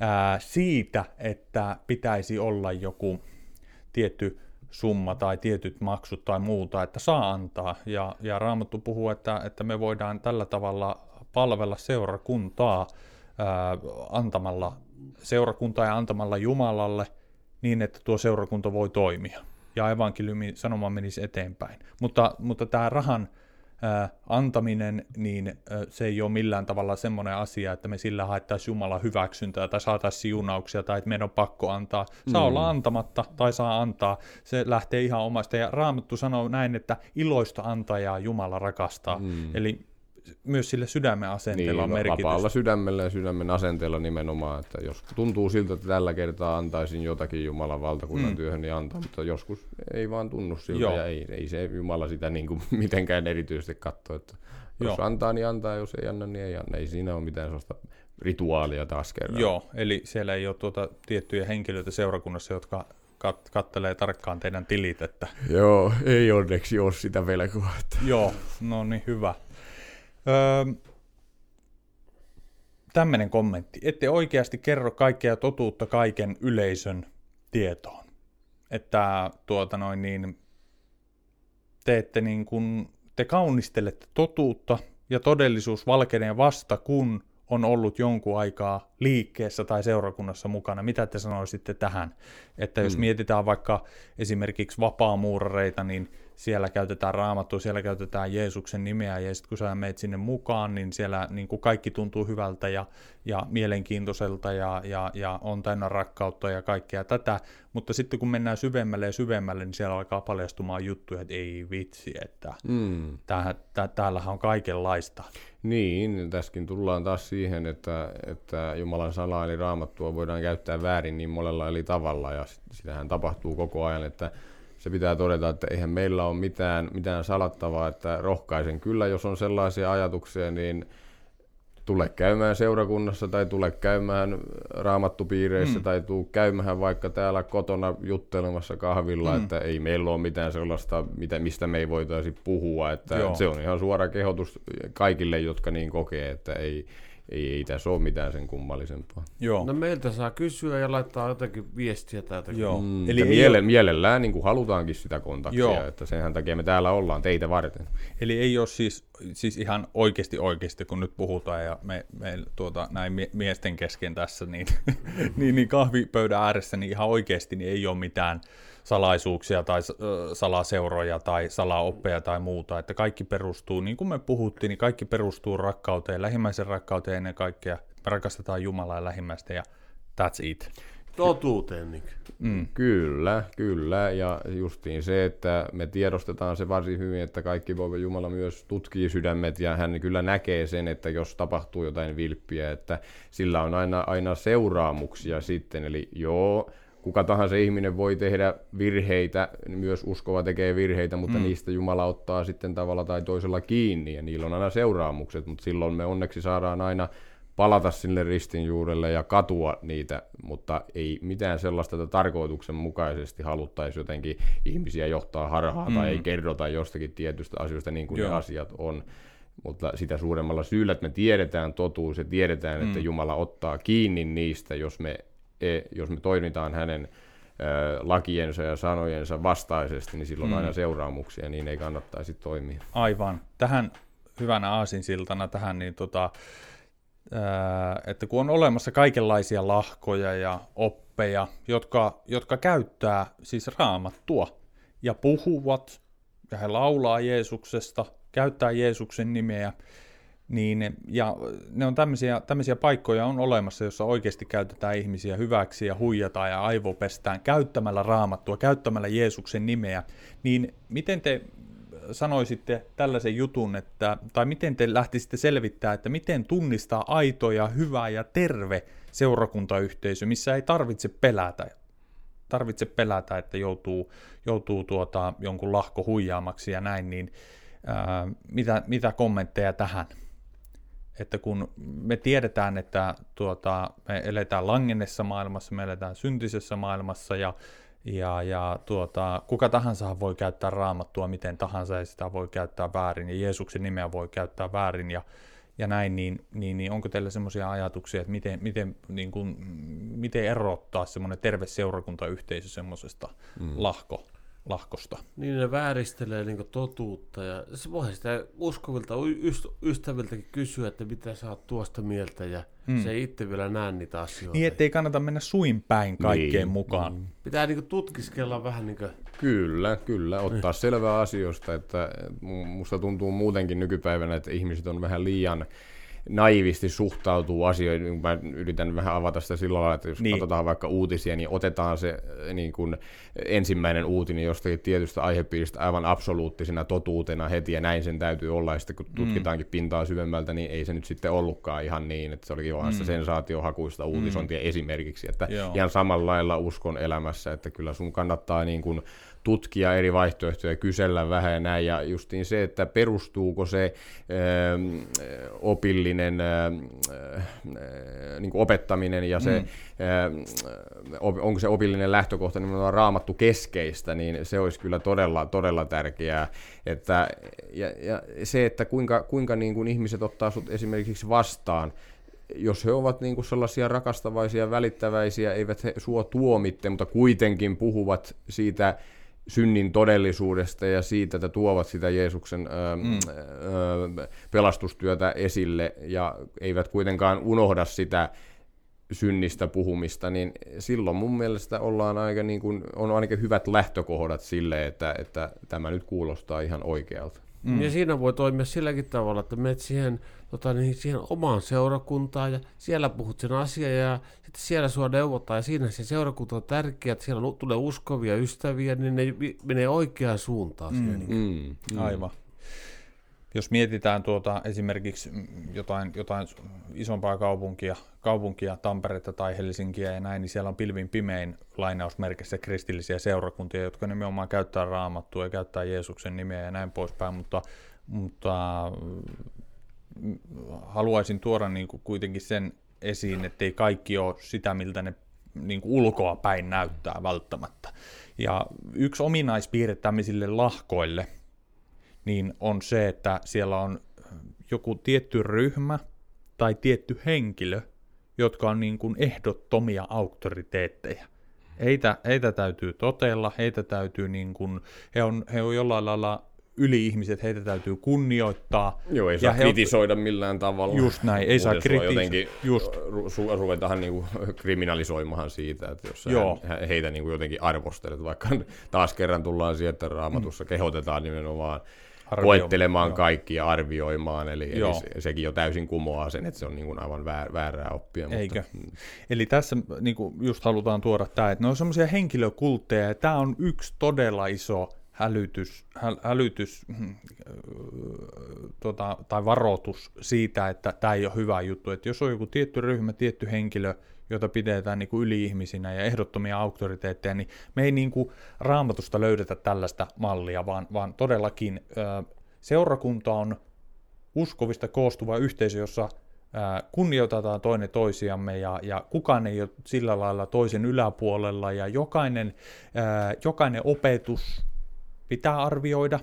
ää, siitä, että pitäisi olla joku tietty summa tai tietyt maksut tai muuta, että saa antaa. Ja, ja Raamattu puhuu, että, että me voidaan tällä tavalla palvella seurakuntaa ää, antamalla seurakuntaa ja antamalla Jumalalle niin, että tuo seurakunta voi toimia. Ja evankeliumin sanoma menisi eteenpäin. Mutta, mutta tämä rahan antaminen, niin se ei ole millään tavalla semmoinen asia, että me sillä haettaisiin Jumalan hyväksyntää tai saataisiin siunauksia tai että meidän on pakko antaa. Saa mm. olla antamatta tai saa antaa. Se lähtee ihan omasta. Ja Raamattu sanoo näin, että iloista antajaa Jumala rakastaa. Mm. Eli myös sille sydämen asenteella niin, on merkitystä. Vapaalla sydämellä ja sydämen asenteella nimenomaan, että jos tuntuu siltä, että tällä kertaa antaisin jotakin Jumalan valtakunnan mm. työhön, niin antaa, mutta joskus ei vaan tunnu siltä Joo. ja ei, ei se Jumala sitä niin kuin mitenkään erityisesti katso, että jos Joo. antaa, niin antaa, jos ei anna, niin ei anna. Ei siinä ole mitään sellaista rituaalia taas kerran. Joo, eli siellä ei ole tuota tiettyjä henkilöitä seurakunnassa, jotka kat- kattelee tarkkaan teidän tilit. Että... Joo, ei onneksi ole sitä velkoa. Että... Joo, no niin hyvä. Öö, tämmöinen kommentti. Ette oikeasti kerro kaikkea totuutta kaiken yleisön tietoon. Että tuota noin niin, te, ette niin kuin, te kaunistelette totuutta ja todellisuus valkenee vasta, kun on ollut jonkun aikaa liikkeessä tai seurakunnassa mukana. Mitä te sanoisitte tähän? Että jos mm. mietitään vaikka esimerkiksi vapaamuurareita, niin siellä käytetään raamattua, siellä käytetään Jeesuksen nimeä, ja sitten kun sä meet sinne mukaan, niin siellä niin kuin kaikki tuntuu hyvältä ja, ja mielenkiintoiselta, ja, ja, ja on täynnä rakkautta ja kaikkea tätä, mutta sitten kun mennään syvemmälle ja syvemmälle, niin siellä alkaa paljastumaan juttuja, että ei vitsi, että mm. tää, tää, täällähän on kaikenlaista. Niin, tässäkin tullaan taas siihen, että, että Jumalan sana eli raamattua voidaan käyttää väärin niin monella eri tavalla, ja sitähän tapahtuu koko ajan, että se pitää todeta, että eihän meillä ole mitään, mitään salattavaa, että rohkaisen kyllä, jos on sellaisia ajatuksia, niin tule käymään seurakunnassa tai tule käymään raamattupiireissä mm. tai tuu käymään vaikka täällä kotona juttelemassa kahvilla, mm. että ei meillä ole mitään sellaista, mitä, mistä me ei voitaisi puhua. Että se on ihan suora kehotus kaikille, jotka niin kokee, että ei, ei, ei tässä ole mitään sen kummallisempaa. Joo. No meiltä saa kysyä ja laittaa jotakin viestiä täältä. Joo. Mm, Eli miele, ole... mielellään niin kuin halutaankin sitä kontaktia, Joo. että senhän takia me täällä ollaan teitä varten. Eli ei ole siis, siis ihan oikeasti oikeasti, kun nyt puhutaan ja me, me tuota, näin miesten kesken tässä, niin, niin, niin kahvipöydän ääressä niin ihan oikeasti niin ei ole mitään salaisuuksia tai salaseuroja tai salaoppeja tai muuta, että kaikki perustuu, niin kuin me puhuttiin, niin kaikki perustuu rakkauteen, lähimmäisen rakkauteen ennen kaikkea. Me rakastetaan Jumalaa ja lähimmäistä ja that's it. Totuuteen, Nick. Mm. Kyllä, kyllä. Ja justiin se, että me tiedostetaan se varsin hyvin, että kaikki voi Jumala myös tutkii sydämet ja hän kyllä näkee sen, että jos tapahtuu jotain vilppiä, että sillä on aina, aina seuraamuksia sitten. Eli joo, kuka tahansa ihminen voi tehdä virheitä, myös uskova tekee virheitä, mutta mm. niistä Jumala ottaa sitten tavalla tai toisella kiinni ja niillä on aina seuraamukset, mutta silloin me onneksi saadaan aina palata sille ristin juurelle ja katua niitä, mutta ei mitään sellaista, että tarkoituksenmukaisesti haluttaisi jotenkin ihmisiä johtaa harhaa mm. tai ei kerrota jostakin tietystä asioista niin kuin Joo. ne asiat on. Mutta sitä suuremmalla syyllä, että me tiedetään totuus ja tiedetään, mm. että Jumala ottaa kiinni niistä, jos me jos me toimitaan hänen lakiensa ja sanojensa vastaisesti, niin silloin mm. aina seuraamuksia, niin ei kannattaisi toimia. Aivan. Tähän hyvänä aasinsiltana tähän, niin tota, että kun on olemassa kaikenlaisia lahkoja ja oppeja, jotka, jotka käyttää siis raamattua ja puhuvat, ja he laulaa Jeesuksesta, käyttää Jeesuksen nimeä, niin, ja ne on tämmöisiä, tämmöisiä paikkoja on olemassa, jossa oikeasti käytetään ihmisiä hyväksi ja huijataan ja aivopestään käyttämällä raamattua, käyttämällä Jeesuksen nimeä. Niin miten te sanoisitte tällaisen jutun, että, tai miten te lähtisitte selvittää, että miten tunnistaa aito ja hyvä ja terve seurakuntayhteisö, missä ei tarvitse pelätä, tarvitse pelätä, että joutuu, joutuu tuota, jonkun lahko huijaamaksi ja näin, niin ää, mitä, mitä kommentteja tähän? Että kun me tiedetään, että tuota, me eletään langennessa maailmassa, me eletään syntisessä maailmassa ja, ja, ja tuota, kuka tahansa voi käyttää raamattua miten tahansa ja sitä voi käyttää väärin ja Jeesuksen nimeä voi käyttää väärin ja, ja näin, niin, niin, niin onko teillä semmoisia ajatuksia, että miten, miten, niin kuin, miten erottaa semmoinen terve seurakuntayhteisö semmoisesta mm. lahko, lahkosta. Niin ne vääristelee niin totuutta ja se voi sitä uskovilta ystäviltäkin kysyä, että mitä sä oot tuosta mieltä ja hmm. se ei itse vielä näe niitä asioita. Niin, ettei kannata mennä suin päin kaikkeen niin. mukaan. Hmm. Pitää niin tutkiskella vähän niin kuin... Kyllä, kyllä. Ottaa selvää asioista, että musta tuntuu muutenkin nykypäivänä, että ihmiset on vähän liian naivisti suhtautuu asioihin. Mä yritän vähän avata sitä sillä lailla, että jos niin. katsotaan vaikka uutisia, niin otetaan se eh, niin kuin ensimmäinen uutinen jostakin tietystä aihepiiristä aivan absoluuttisena totuutena heti, ja näin sen täytyy olla, ja sitten kun mm. tutkitaankin mm. pintaa syvemmältä, niin ei se nyt sitten ollutkaan ihan niin, että se olikin vaan mm. sitä sensaatiohakuista uutisointia mm. esimerkiksi, että Joo. ihan samalla lailla uskon elämässä, että kyllä sun kannattaa niin kuin tutkia eri vaihtoehtoja, kysellä vähän ja näin, ja justiin se, että perustuuko se ö, ähm, opillinen ö, ähm, äh, niin kuin opettaminen ja se, mm. ö, äh, onko se opillinen lähtökohta nimenomaan raamattu keskeistä, niin se olisi kyllä todella, todella tärkeää. Että, ja, ja se, että kuinka, kuinka niin kuin ihmiset ottaa sut esimerkiksi vastaan, jos he ovat niin kuin sellaisia rakastavaisia, välittäväisiä, eivät he sua tuomitte, mutta kuitenkin puhuvat siitä synnin todellisuudesta ja siitä, että tuovat sitä Jeesuksen ö, mm. ö, pelastustyötä esille ja eivät kuitenkaan unohda sitä synnistä puhumista, niin silloin mun mielestä ollaan aika niin kuin, on ainakin hyvät lähtökohdat sille, että, että tämä nyt kuulostaa ihan oikealta. Mm. Ja siinä voi toimia silläkin tavalla, että menet siihen, tota, niin siihen omaan seurakuntaan ja siellä puhut sen asian ja sitten siellä sua neuvotaan ja siinä se seurakunta on tärkeä, että siellä tulee uskovia ystäviä, niin ne menee oikeaan suuntaan. Mm. Siellä, niin. mm. Aivan. jos mietitään tuota esimerkiksi jotain, jotain isompaa kaupunkia, kaupunkia, Tamperetta tai Helsinkiä ja näin, niin siellä on pilvin pimein lainausmerkissä kristillisiä seurakuntia, jotka nimenomaan käyttää raamattua ja käyttää Jeesuksen nimeä ja näin poispäin, mutta, mutta mm, haluaisin tuoda niin kuin kuitenkin sen esiin, ettei kaikki ole sitä, miltä ne niin kuin ulkoa päin näyttää välttämättä. Ja yksi ominaispiirre tämmöisille lahkoille, niin on se, että siellä on joku tietty ryhmä tai tietty henkilö, jotka on niin kuin ehdottomia auktoriteetteja. Heitä, heitä täytyy totella, heitä täytyy niin kuin, he on, he on jollain lailla yli-ihmiset, heitä täytyy kunnioittaa. Joo, ei saa ja kritisoida he... millään tavalla. Just näin, ei saa kritisoida. jotenkin just. Ru- ruvetahan niinku kriminalisoimaan siitä, että jos Joo. heitä niinku jotenkin arvostelet, vaikka taas kerran tullaan siihen, että raamatussa mm. kehotetaan nimenomaan koettelemaan kaikki ja arvioimaan, eli, eli se, sekin jo täysin kumoaa sen, että se on niin kuin aivan väär, väärää oppia. Eikö? Mutta, mm. Eli tässä niin kuin just halutaan tuoda tämä, että ne on semmoisia henkilökultteja, ja tämä on yksi todella iso hälytys, hä, hälytys hmm, tota, tai varoitus siitä, että tämä ei ole hyvä juttu. Että jos on joku tietty ryhmä, tietty henkilö, jota pidetään niin kuin yli-ihmisinä ja ehdottomia auktoriteetteja, niin me ei niin kuin raamatusta löydetä tällaista mallia, vaan, vaan todellakin seurakunta on uskovista koostuva yhteisö, jossa kunnioitetaan toinen toisiamme ja, ja kukaan ei ole sillä lailla toisen yläpuolella ja jokainen, jokainen opetus pitää arvioida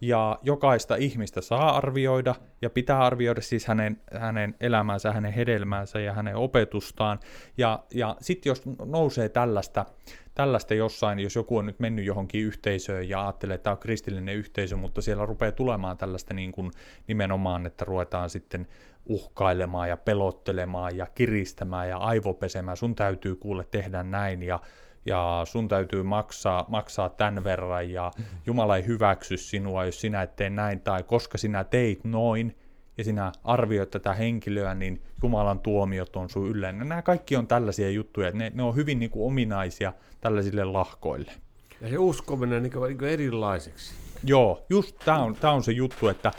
ja jokaista ihmistä saa arvioida ja pitää arvioida siis hänen, hänen elämänsä, hänen hedelmäänsä ja hänen opetustaan. Ja, ja sitten jos nousee tällaista, tällaista jossain, jos joku on nyt mennyt johonkin yhteisöön ja ajattelee, että tämä on kristillinen yhteisö, mutta siellä rupeaa tulemaan tällaista niin kuin nimenomaan, että ruvetaan sitten uhkailemaan ja pelottelemaan ja kiristämään ja aivopesemään, sun täytyy kuule tehdä näin ja ja sun täytyy maksaa, maksaa tämän verran ja Jumala ei hyväksy sinua, jos sinä et tee näin tai koska sinä teit noin ja sinä arvioit tätä henkilöä, niin Jumalan tuomiot on sun yllä. Nämä kaikki on tällaisia juttuja, että ne, ne on hyvin niin kuin ominaisia tällaisille lahkoille. Ja se uskominen niin kuin, niin kuin erilaiseksi. Joo, just tämä on, tää on se juttu, että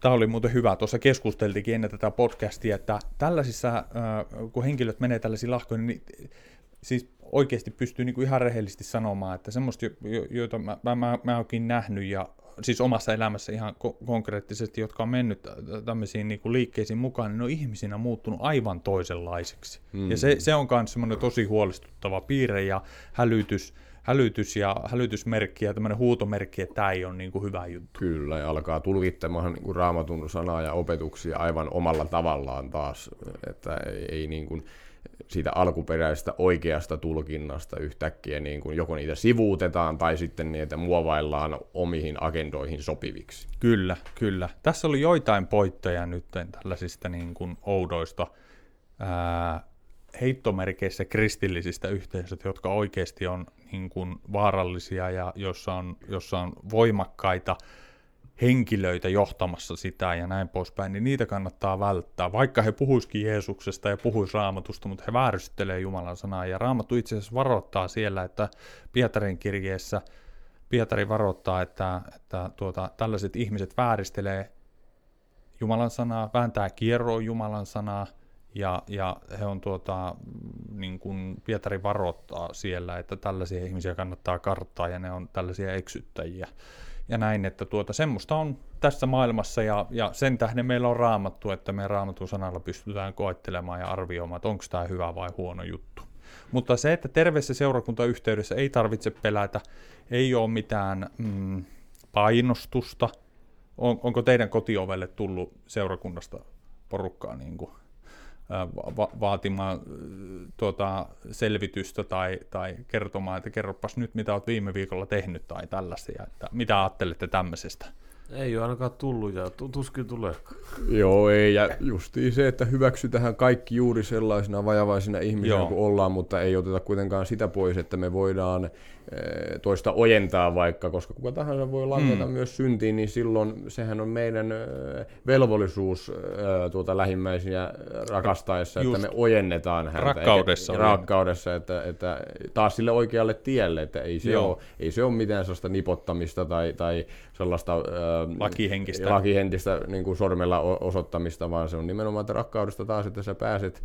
Tämä oli muuten hyvä. Tuossa keskusteltikin ennen tätä podcastia, että tällaisissa, kun henkilöt menee tällaisiin lahkoihin, niin siis oikeasti pystyy niin kuin ihan rehellisesti sanomaan, että semmoista, joita mä, mä, mä, mä oonkin nähnyt ja siis omassa elämässä ihan ko- konkreettisesti, jotka on mennyt tämmöisiin niin kuin liikkeisiin mukaan, niin ne on ihmisinä muuttunut aivan toisenlaiseksi. Mm. Ja se, se on myös semmoinen tosi huolestuttava piirre ja hälytys, hälytys ja hälytysmerkki ja tämmöinen huutomerkki, että tämä ei ole niin kuin hyvä juttu. Kyllä, ja alkaa tulkittamaan niin kuin raamatun sanaa ja opetuksia aivan omalla tavallaan taas, että ei, ei niin kuin, siitä alkuperäisestä oikeasta tulkinnasta yhtäkkiä niin kuin joko niitä sivuutetaan tai sitten niitä muovaillaan omiin agendoihin sopiviksi. Kyllä, kyllä. Tässä oli joitain poitteja nyt tällaisista niin kuin oudoista ää, heittomerkeissä kristillisistä yhteisöistä, jotka oikeasti on niin kuin vaarallisia ja jossa on, jossa on voimakkaita henkilöitä johtamassa sitä ja näin poispäin, niin niitä kannattaa välttää. Vaikka he puhuisikin Jeesuksesta ja puhuis raamatusta, mutta he vääristelee Jumalan sanaa. Ja raamattu itse asiassa varoittaa siellä, että Pietarin kirjeessä Pietari varoittaa, että, että tuota, tällaiset ihmiset vääristelee Jumalan sanaa, vääntää kierroa Jumalan sanaa, ja, ja he on tuota, niin kuin Pietari varoittaa siellä, että tällaisia ihmisiä kannattaa karttaa ja ne on tällaisia eksyttäjiä ja näin, että tuota, semmoista on tässä maailmassa ja, ja sen tähden meillä on raamattu, että me raamatun sanalla pystytään koettelemaan ja arvioimaan, että onko tämä hyvä vai huono juttu. Mutta se, että terveessä seurakuntayhteydessä ei tarvitse pelätä, ei ole mitään mm, painostusta. On, onko teidän kotiovelle tullut seurakunnasta porukkaa niin kuin va- vaatimaan tuota, selvitystä tai, tai kertomaan, että kerropas nyt, mitä olet viime viikolla tehnyt tai tällaisia, että mitä ajattelette tämmöisestä? Ei ole ainakaan tullut ja tuskin tulee. Joo, ei. Ja justiin se, että hyväksytään kaikki juuri sellaisina vajavaisina ihmisinä kuin ollaan, mutta ei oteta kuitenkaan sitä pois, että me voidaan toista ojentaa vaikka, koska kuka tahansa voi langeta mm. myös syntiin, niin silloin sehän on meidän eh, velvollisuus eh, tuota lähimmäisiä rakastaessa, Just. että me ojennetaan häntä. Rakkaudessa. Eikä, rakkaudessa, että, että taas sille oikealle tielle, että ei se, ole, ei se ole mitään sellaista nipottamista tai, tai sellaista lakihenkistä, lakihenkistä niin kuin sormella osoittamista, vaan se on nimenomaan, että rakkaudesta taas, että sä pääset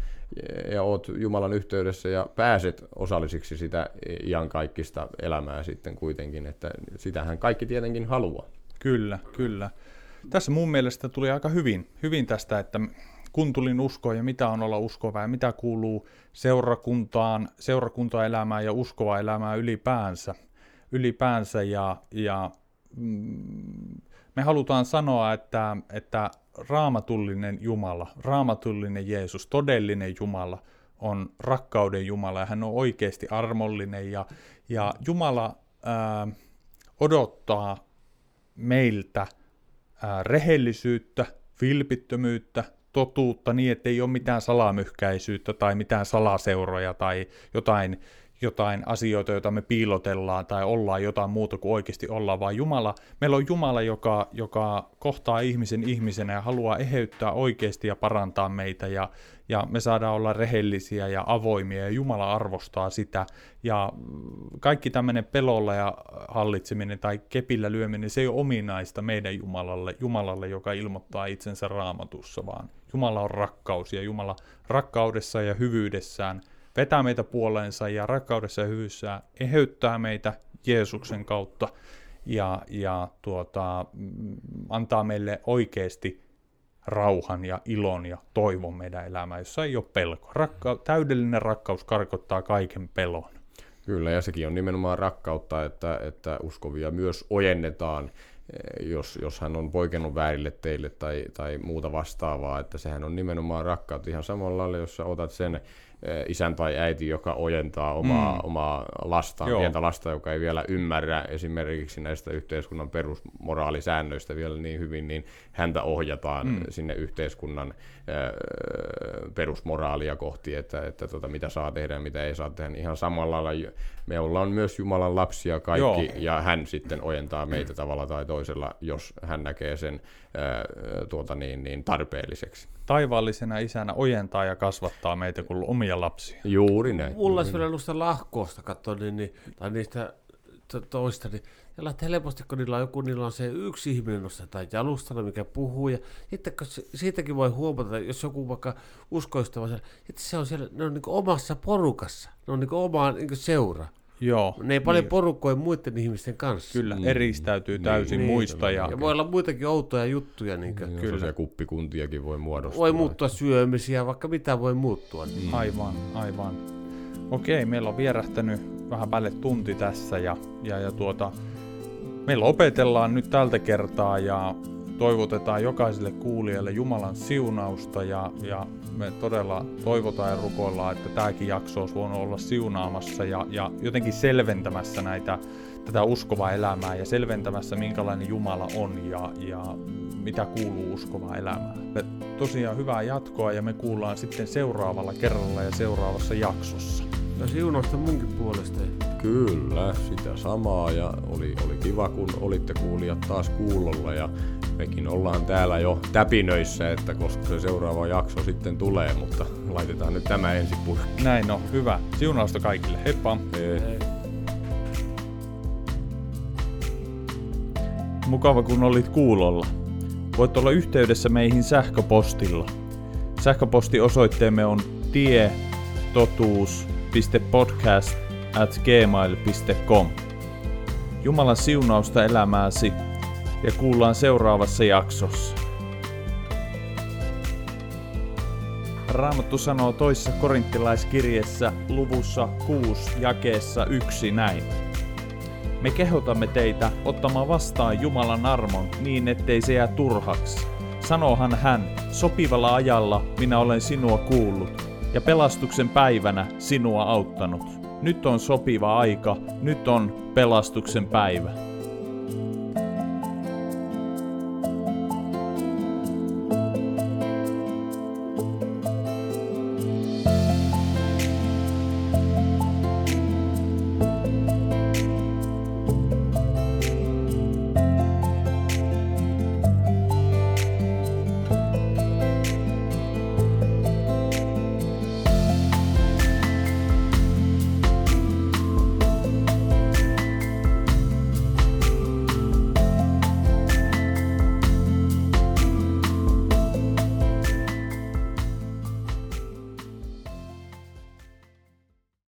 ja oot Jumalan yhteydessä ja pääset osallisiksi sitä iankaikkista elämää sitten kuitenkin, että sitähän kaikki tietenkin haluaa. Kyllä, kyllä. Tässä mun mielestä tuli aika hyvin, hyvin tästä, että kun tulin uskoon ja mitä on olla uskova ja mitä kuuluu seurakuntaan, seurakuntaelämään ja uskova elämään ylipäänsä. ylipäänsä ja, ja mm, me halutaan sanoa, että, että raamatullinen Jumala, raamatullinen Jeesus, todellinen Jumala on rakkauden Jumala ja hän on oikeasti armollinen ja, ja Jumala ää, odottaa meiltä ää, rehellisyyttä, vilpittömyyttä, totuutta niin, että ei ole mitään salamyhkäisyyttä tai mitään salaseuroja tai jotain jotain asioita, joita me piilotellaan tai ollaan jotain muuta kuin oikeasti ollaan, vaan Jumala, meillä on Jumala, joka, joka kohtaa ihmisen ihmisenä ja haluaa eheyttää oikeasti ja parantaa meitä ja, ja me saadaan olla rehellisiä ja avoimia ja Jumala arvostaa sitä. Ja kaikki tämmöinen pelolla ja hallitseminen tai kepillä lyöminen, se ei ole ominaista meidän Jumalalle, Jumalalle, joka ilmoittaa itsensä raamatussa, vaan Jumala on rakkaus ja Jumala rakkaudessa ja hyvyydessään – vetää meitä puoleensa ja rakkaudessa ja hyvyssä eheyttää meitä Jeesuksen kautta ja, ja tuota, mm, antaa meille oikeasti rauhan ja ilon ja toivon meidän elämään, jossa ei ole pelko. Rakka- täydellinen rakkaus karkottaa kaiken pelon. Kyllä, ja sekin on nimenomaan rakkautta, että, että uskovia myös ojennetaan, eh, jos, jos hän on poikennut väärille teille tai, tai muuta vastaavaa, että sehän on nimenomaan rakkautta ihan samalla lailla, jos sä otat sen isän tai äiti, joka ojentaa omaa, mm. omaa lastaan, Joo. pientä lasta, joka ei vielä ymmärrä esimerkiksi näistä yhteiskunnan perusmoraalisäännöistä vielä niin hyvin, niin häntä ohjataan mm. sinne yhteiskunnan perusmoraalia kohti, että, että tota, mitä saa tehdä ja mitä ei saa tehdä. Niin ihan samalla lailla me ollaan myös Jumalan lapsia kaikki, Joo. ja hän sitten ojentaa meitä tavalla tai toisella, jos hän näkee sen äh, tuota niin, niin tarpeelliseksi taivaallisena isänä ojentaa ja kasvattaa meitä kuin omia lapsia. Juuri näin. Mulla vielä noista lahkoosta katsoa, niin, niin, tai niistä to, toista, niin ja lähtee helposti, kun niillä on joku, niillä on se yksi ihminen tai jalustana, mikä puhuu, ja sitten kun se, siitäkin voi huomata, jos joku vaikka uskoistava, että se on siellä, ne on niin omassa porukassa, ne on niin omaa niin seura. Joo. Ne ei paljon niin. porukkoja muiden ihmisten kanssa. Kyllä, mm. eristäytyy täysin niin, muista. Ja... ja voi olla muitakin outoja juttuja. Niin kuin. Kyllä. kuppikuntiakin voi muodostua. Voi muuttua syömisiä, vaikka mitä voi muuttua. Niin. Mm. Aivan, aivan. Okei, meillä on vierähtänyt vähän päälle tunti tässä ja, ja, ja tuota, meillä opetellaan nyt tältä kertaa ja toivotetaan jokaiselle kuulijalle Jumalan siunausta ja, ja me todella toivotaan ja rukoillaan, että tämäkin jakso olisi voinut olla siunaamassa ja, ja jotenkin selventämässä näitä, tätä uskovaa elämää ja selventämässä, minkälainen Jumala on ja, ja mitä kuuluu uskovaa elämään. Me tosiaan hyvää jatkoa ja me kuullaan sitten seuraavalla kerralla ja seuraavassa jaksossa. Ja siunausta munkin puolesta. Kyllä, sitä samaa ja oli, oli kiva kun olitte kuulijat taas kuulolla ja mekin ollaan täällä jo täpinöissä, että koska se seuraava jakso sitten tulee, mutta laitetaan nyt tämä ensin purkki. Näin on, hyvä. Siunausta kaikille. Heippa! Hei. Hei. Mukava kun olit kuulolla. Voit olla yhteydessä meihin sähköpostilla. Sähköpostiosoitteemme on tie.totuus.podcast at gmail.com. Jumalan siunausta elämääsi ja kuullaan seuraavassa jaksossa. Raamattu sanoo toisessa korinttilaiskirjassa luvussa 6 jakeessa 1 näin. Me kehotamme teitä ottamaan vastaan Jumalan armon niin, ettei se jää turhaksi. Sanohan hän, sopivalla ajalla minä olen sinua kuullut, ja pelastuksen päivänä sinua auttanut. Nyt on sopiva aika, nyt on pelastuksen päivä.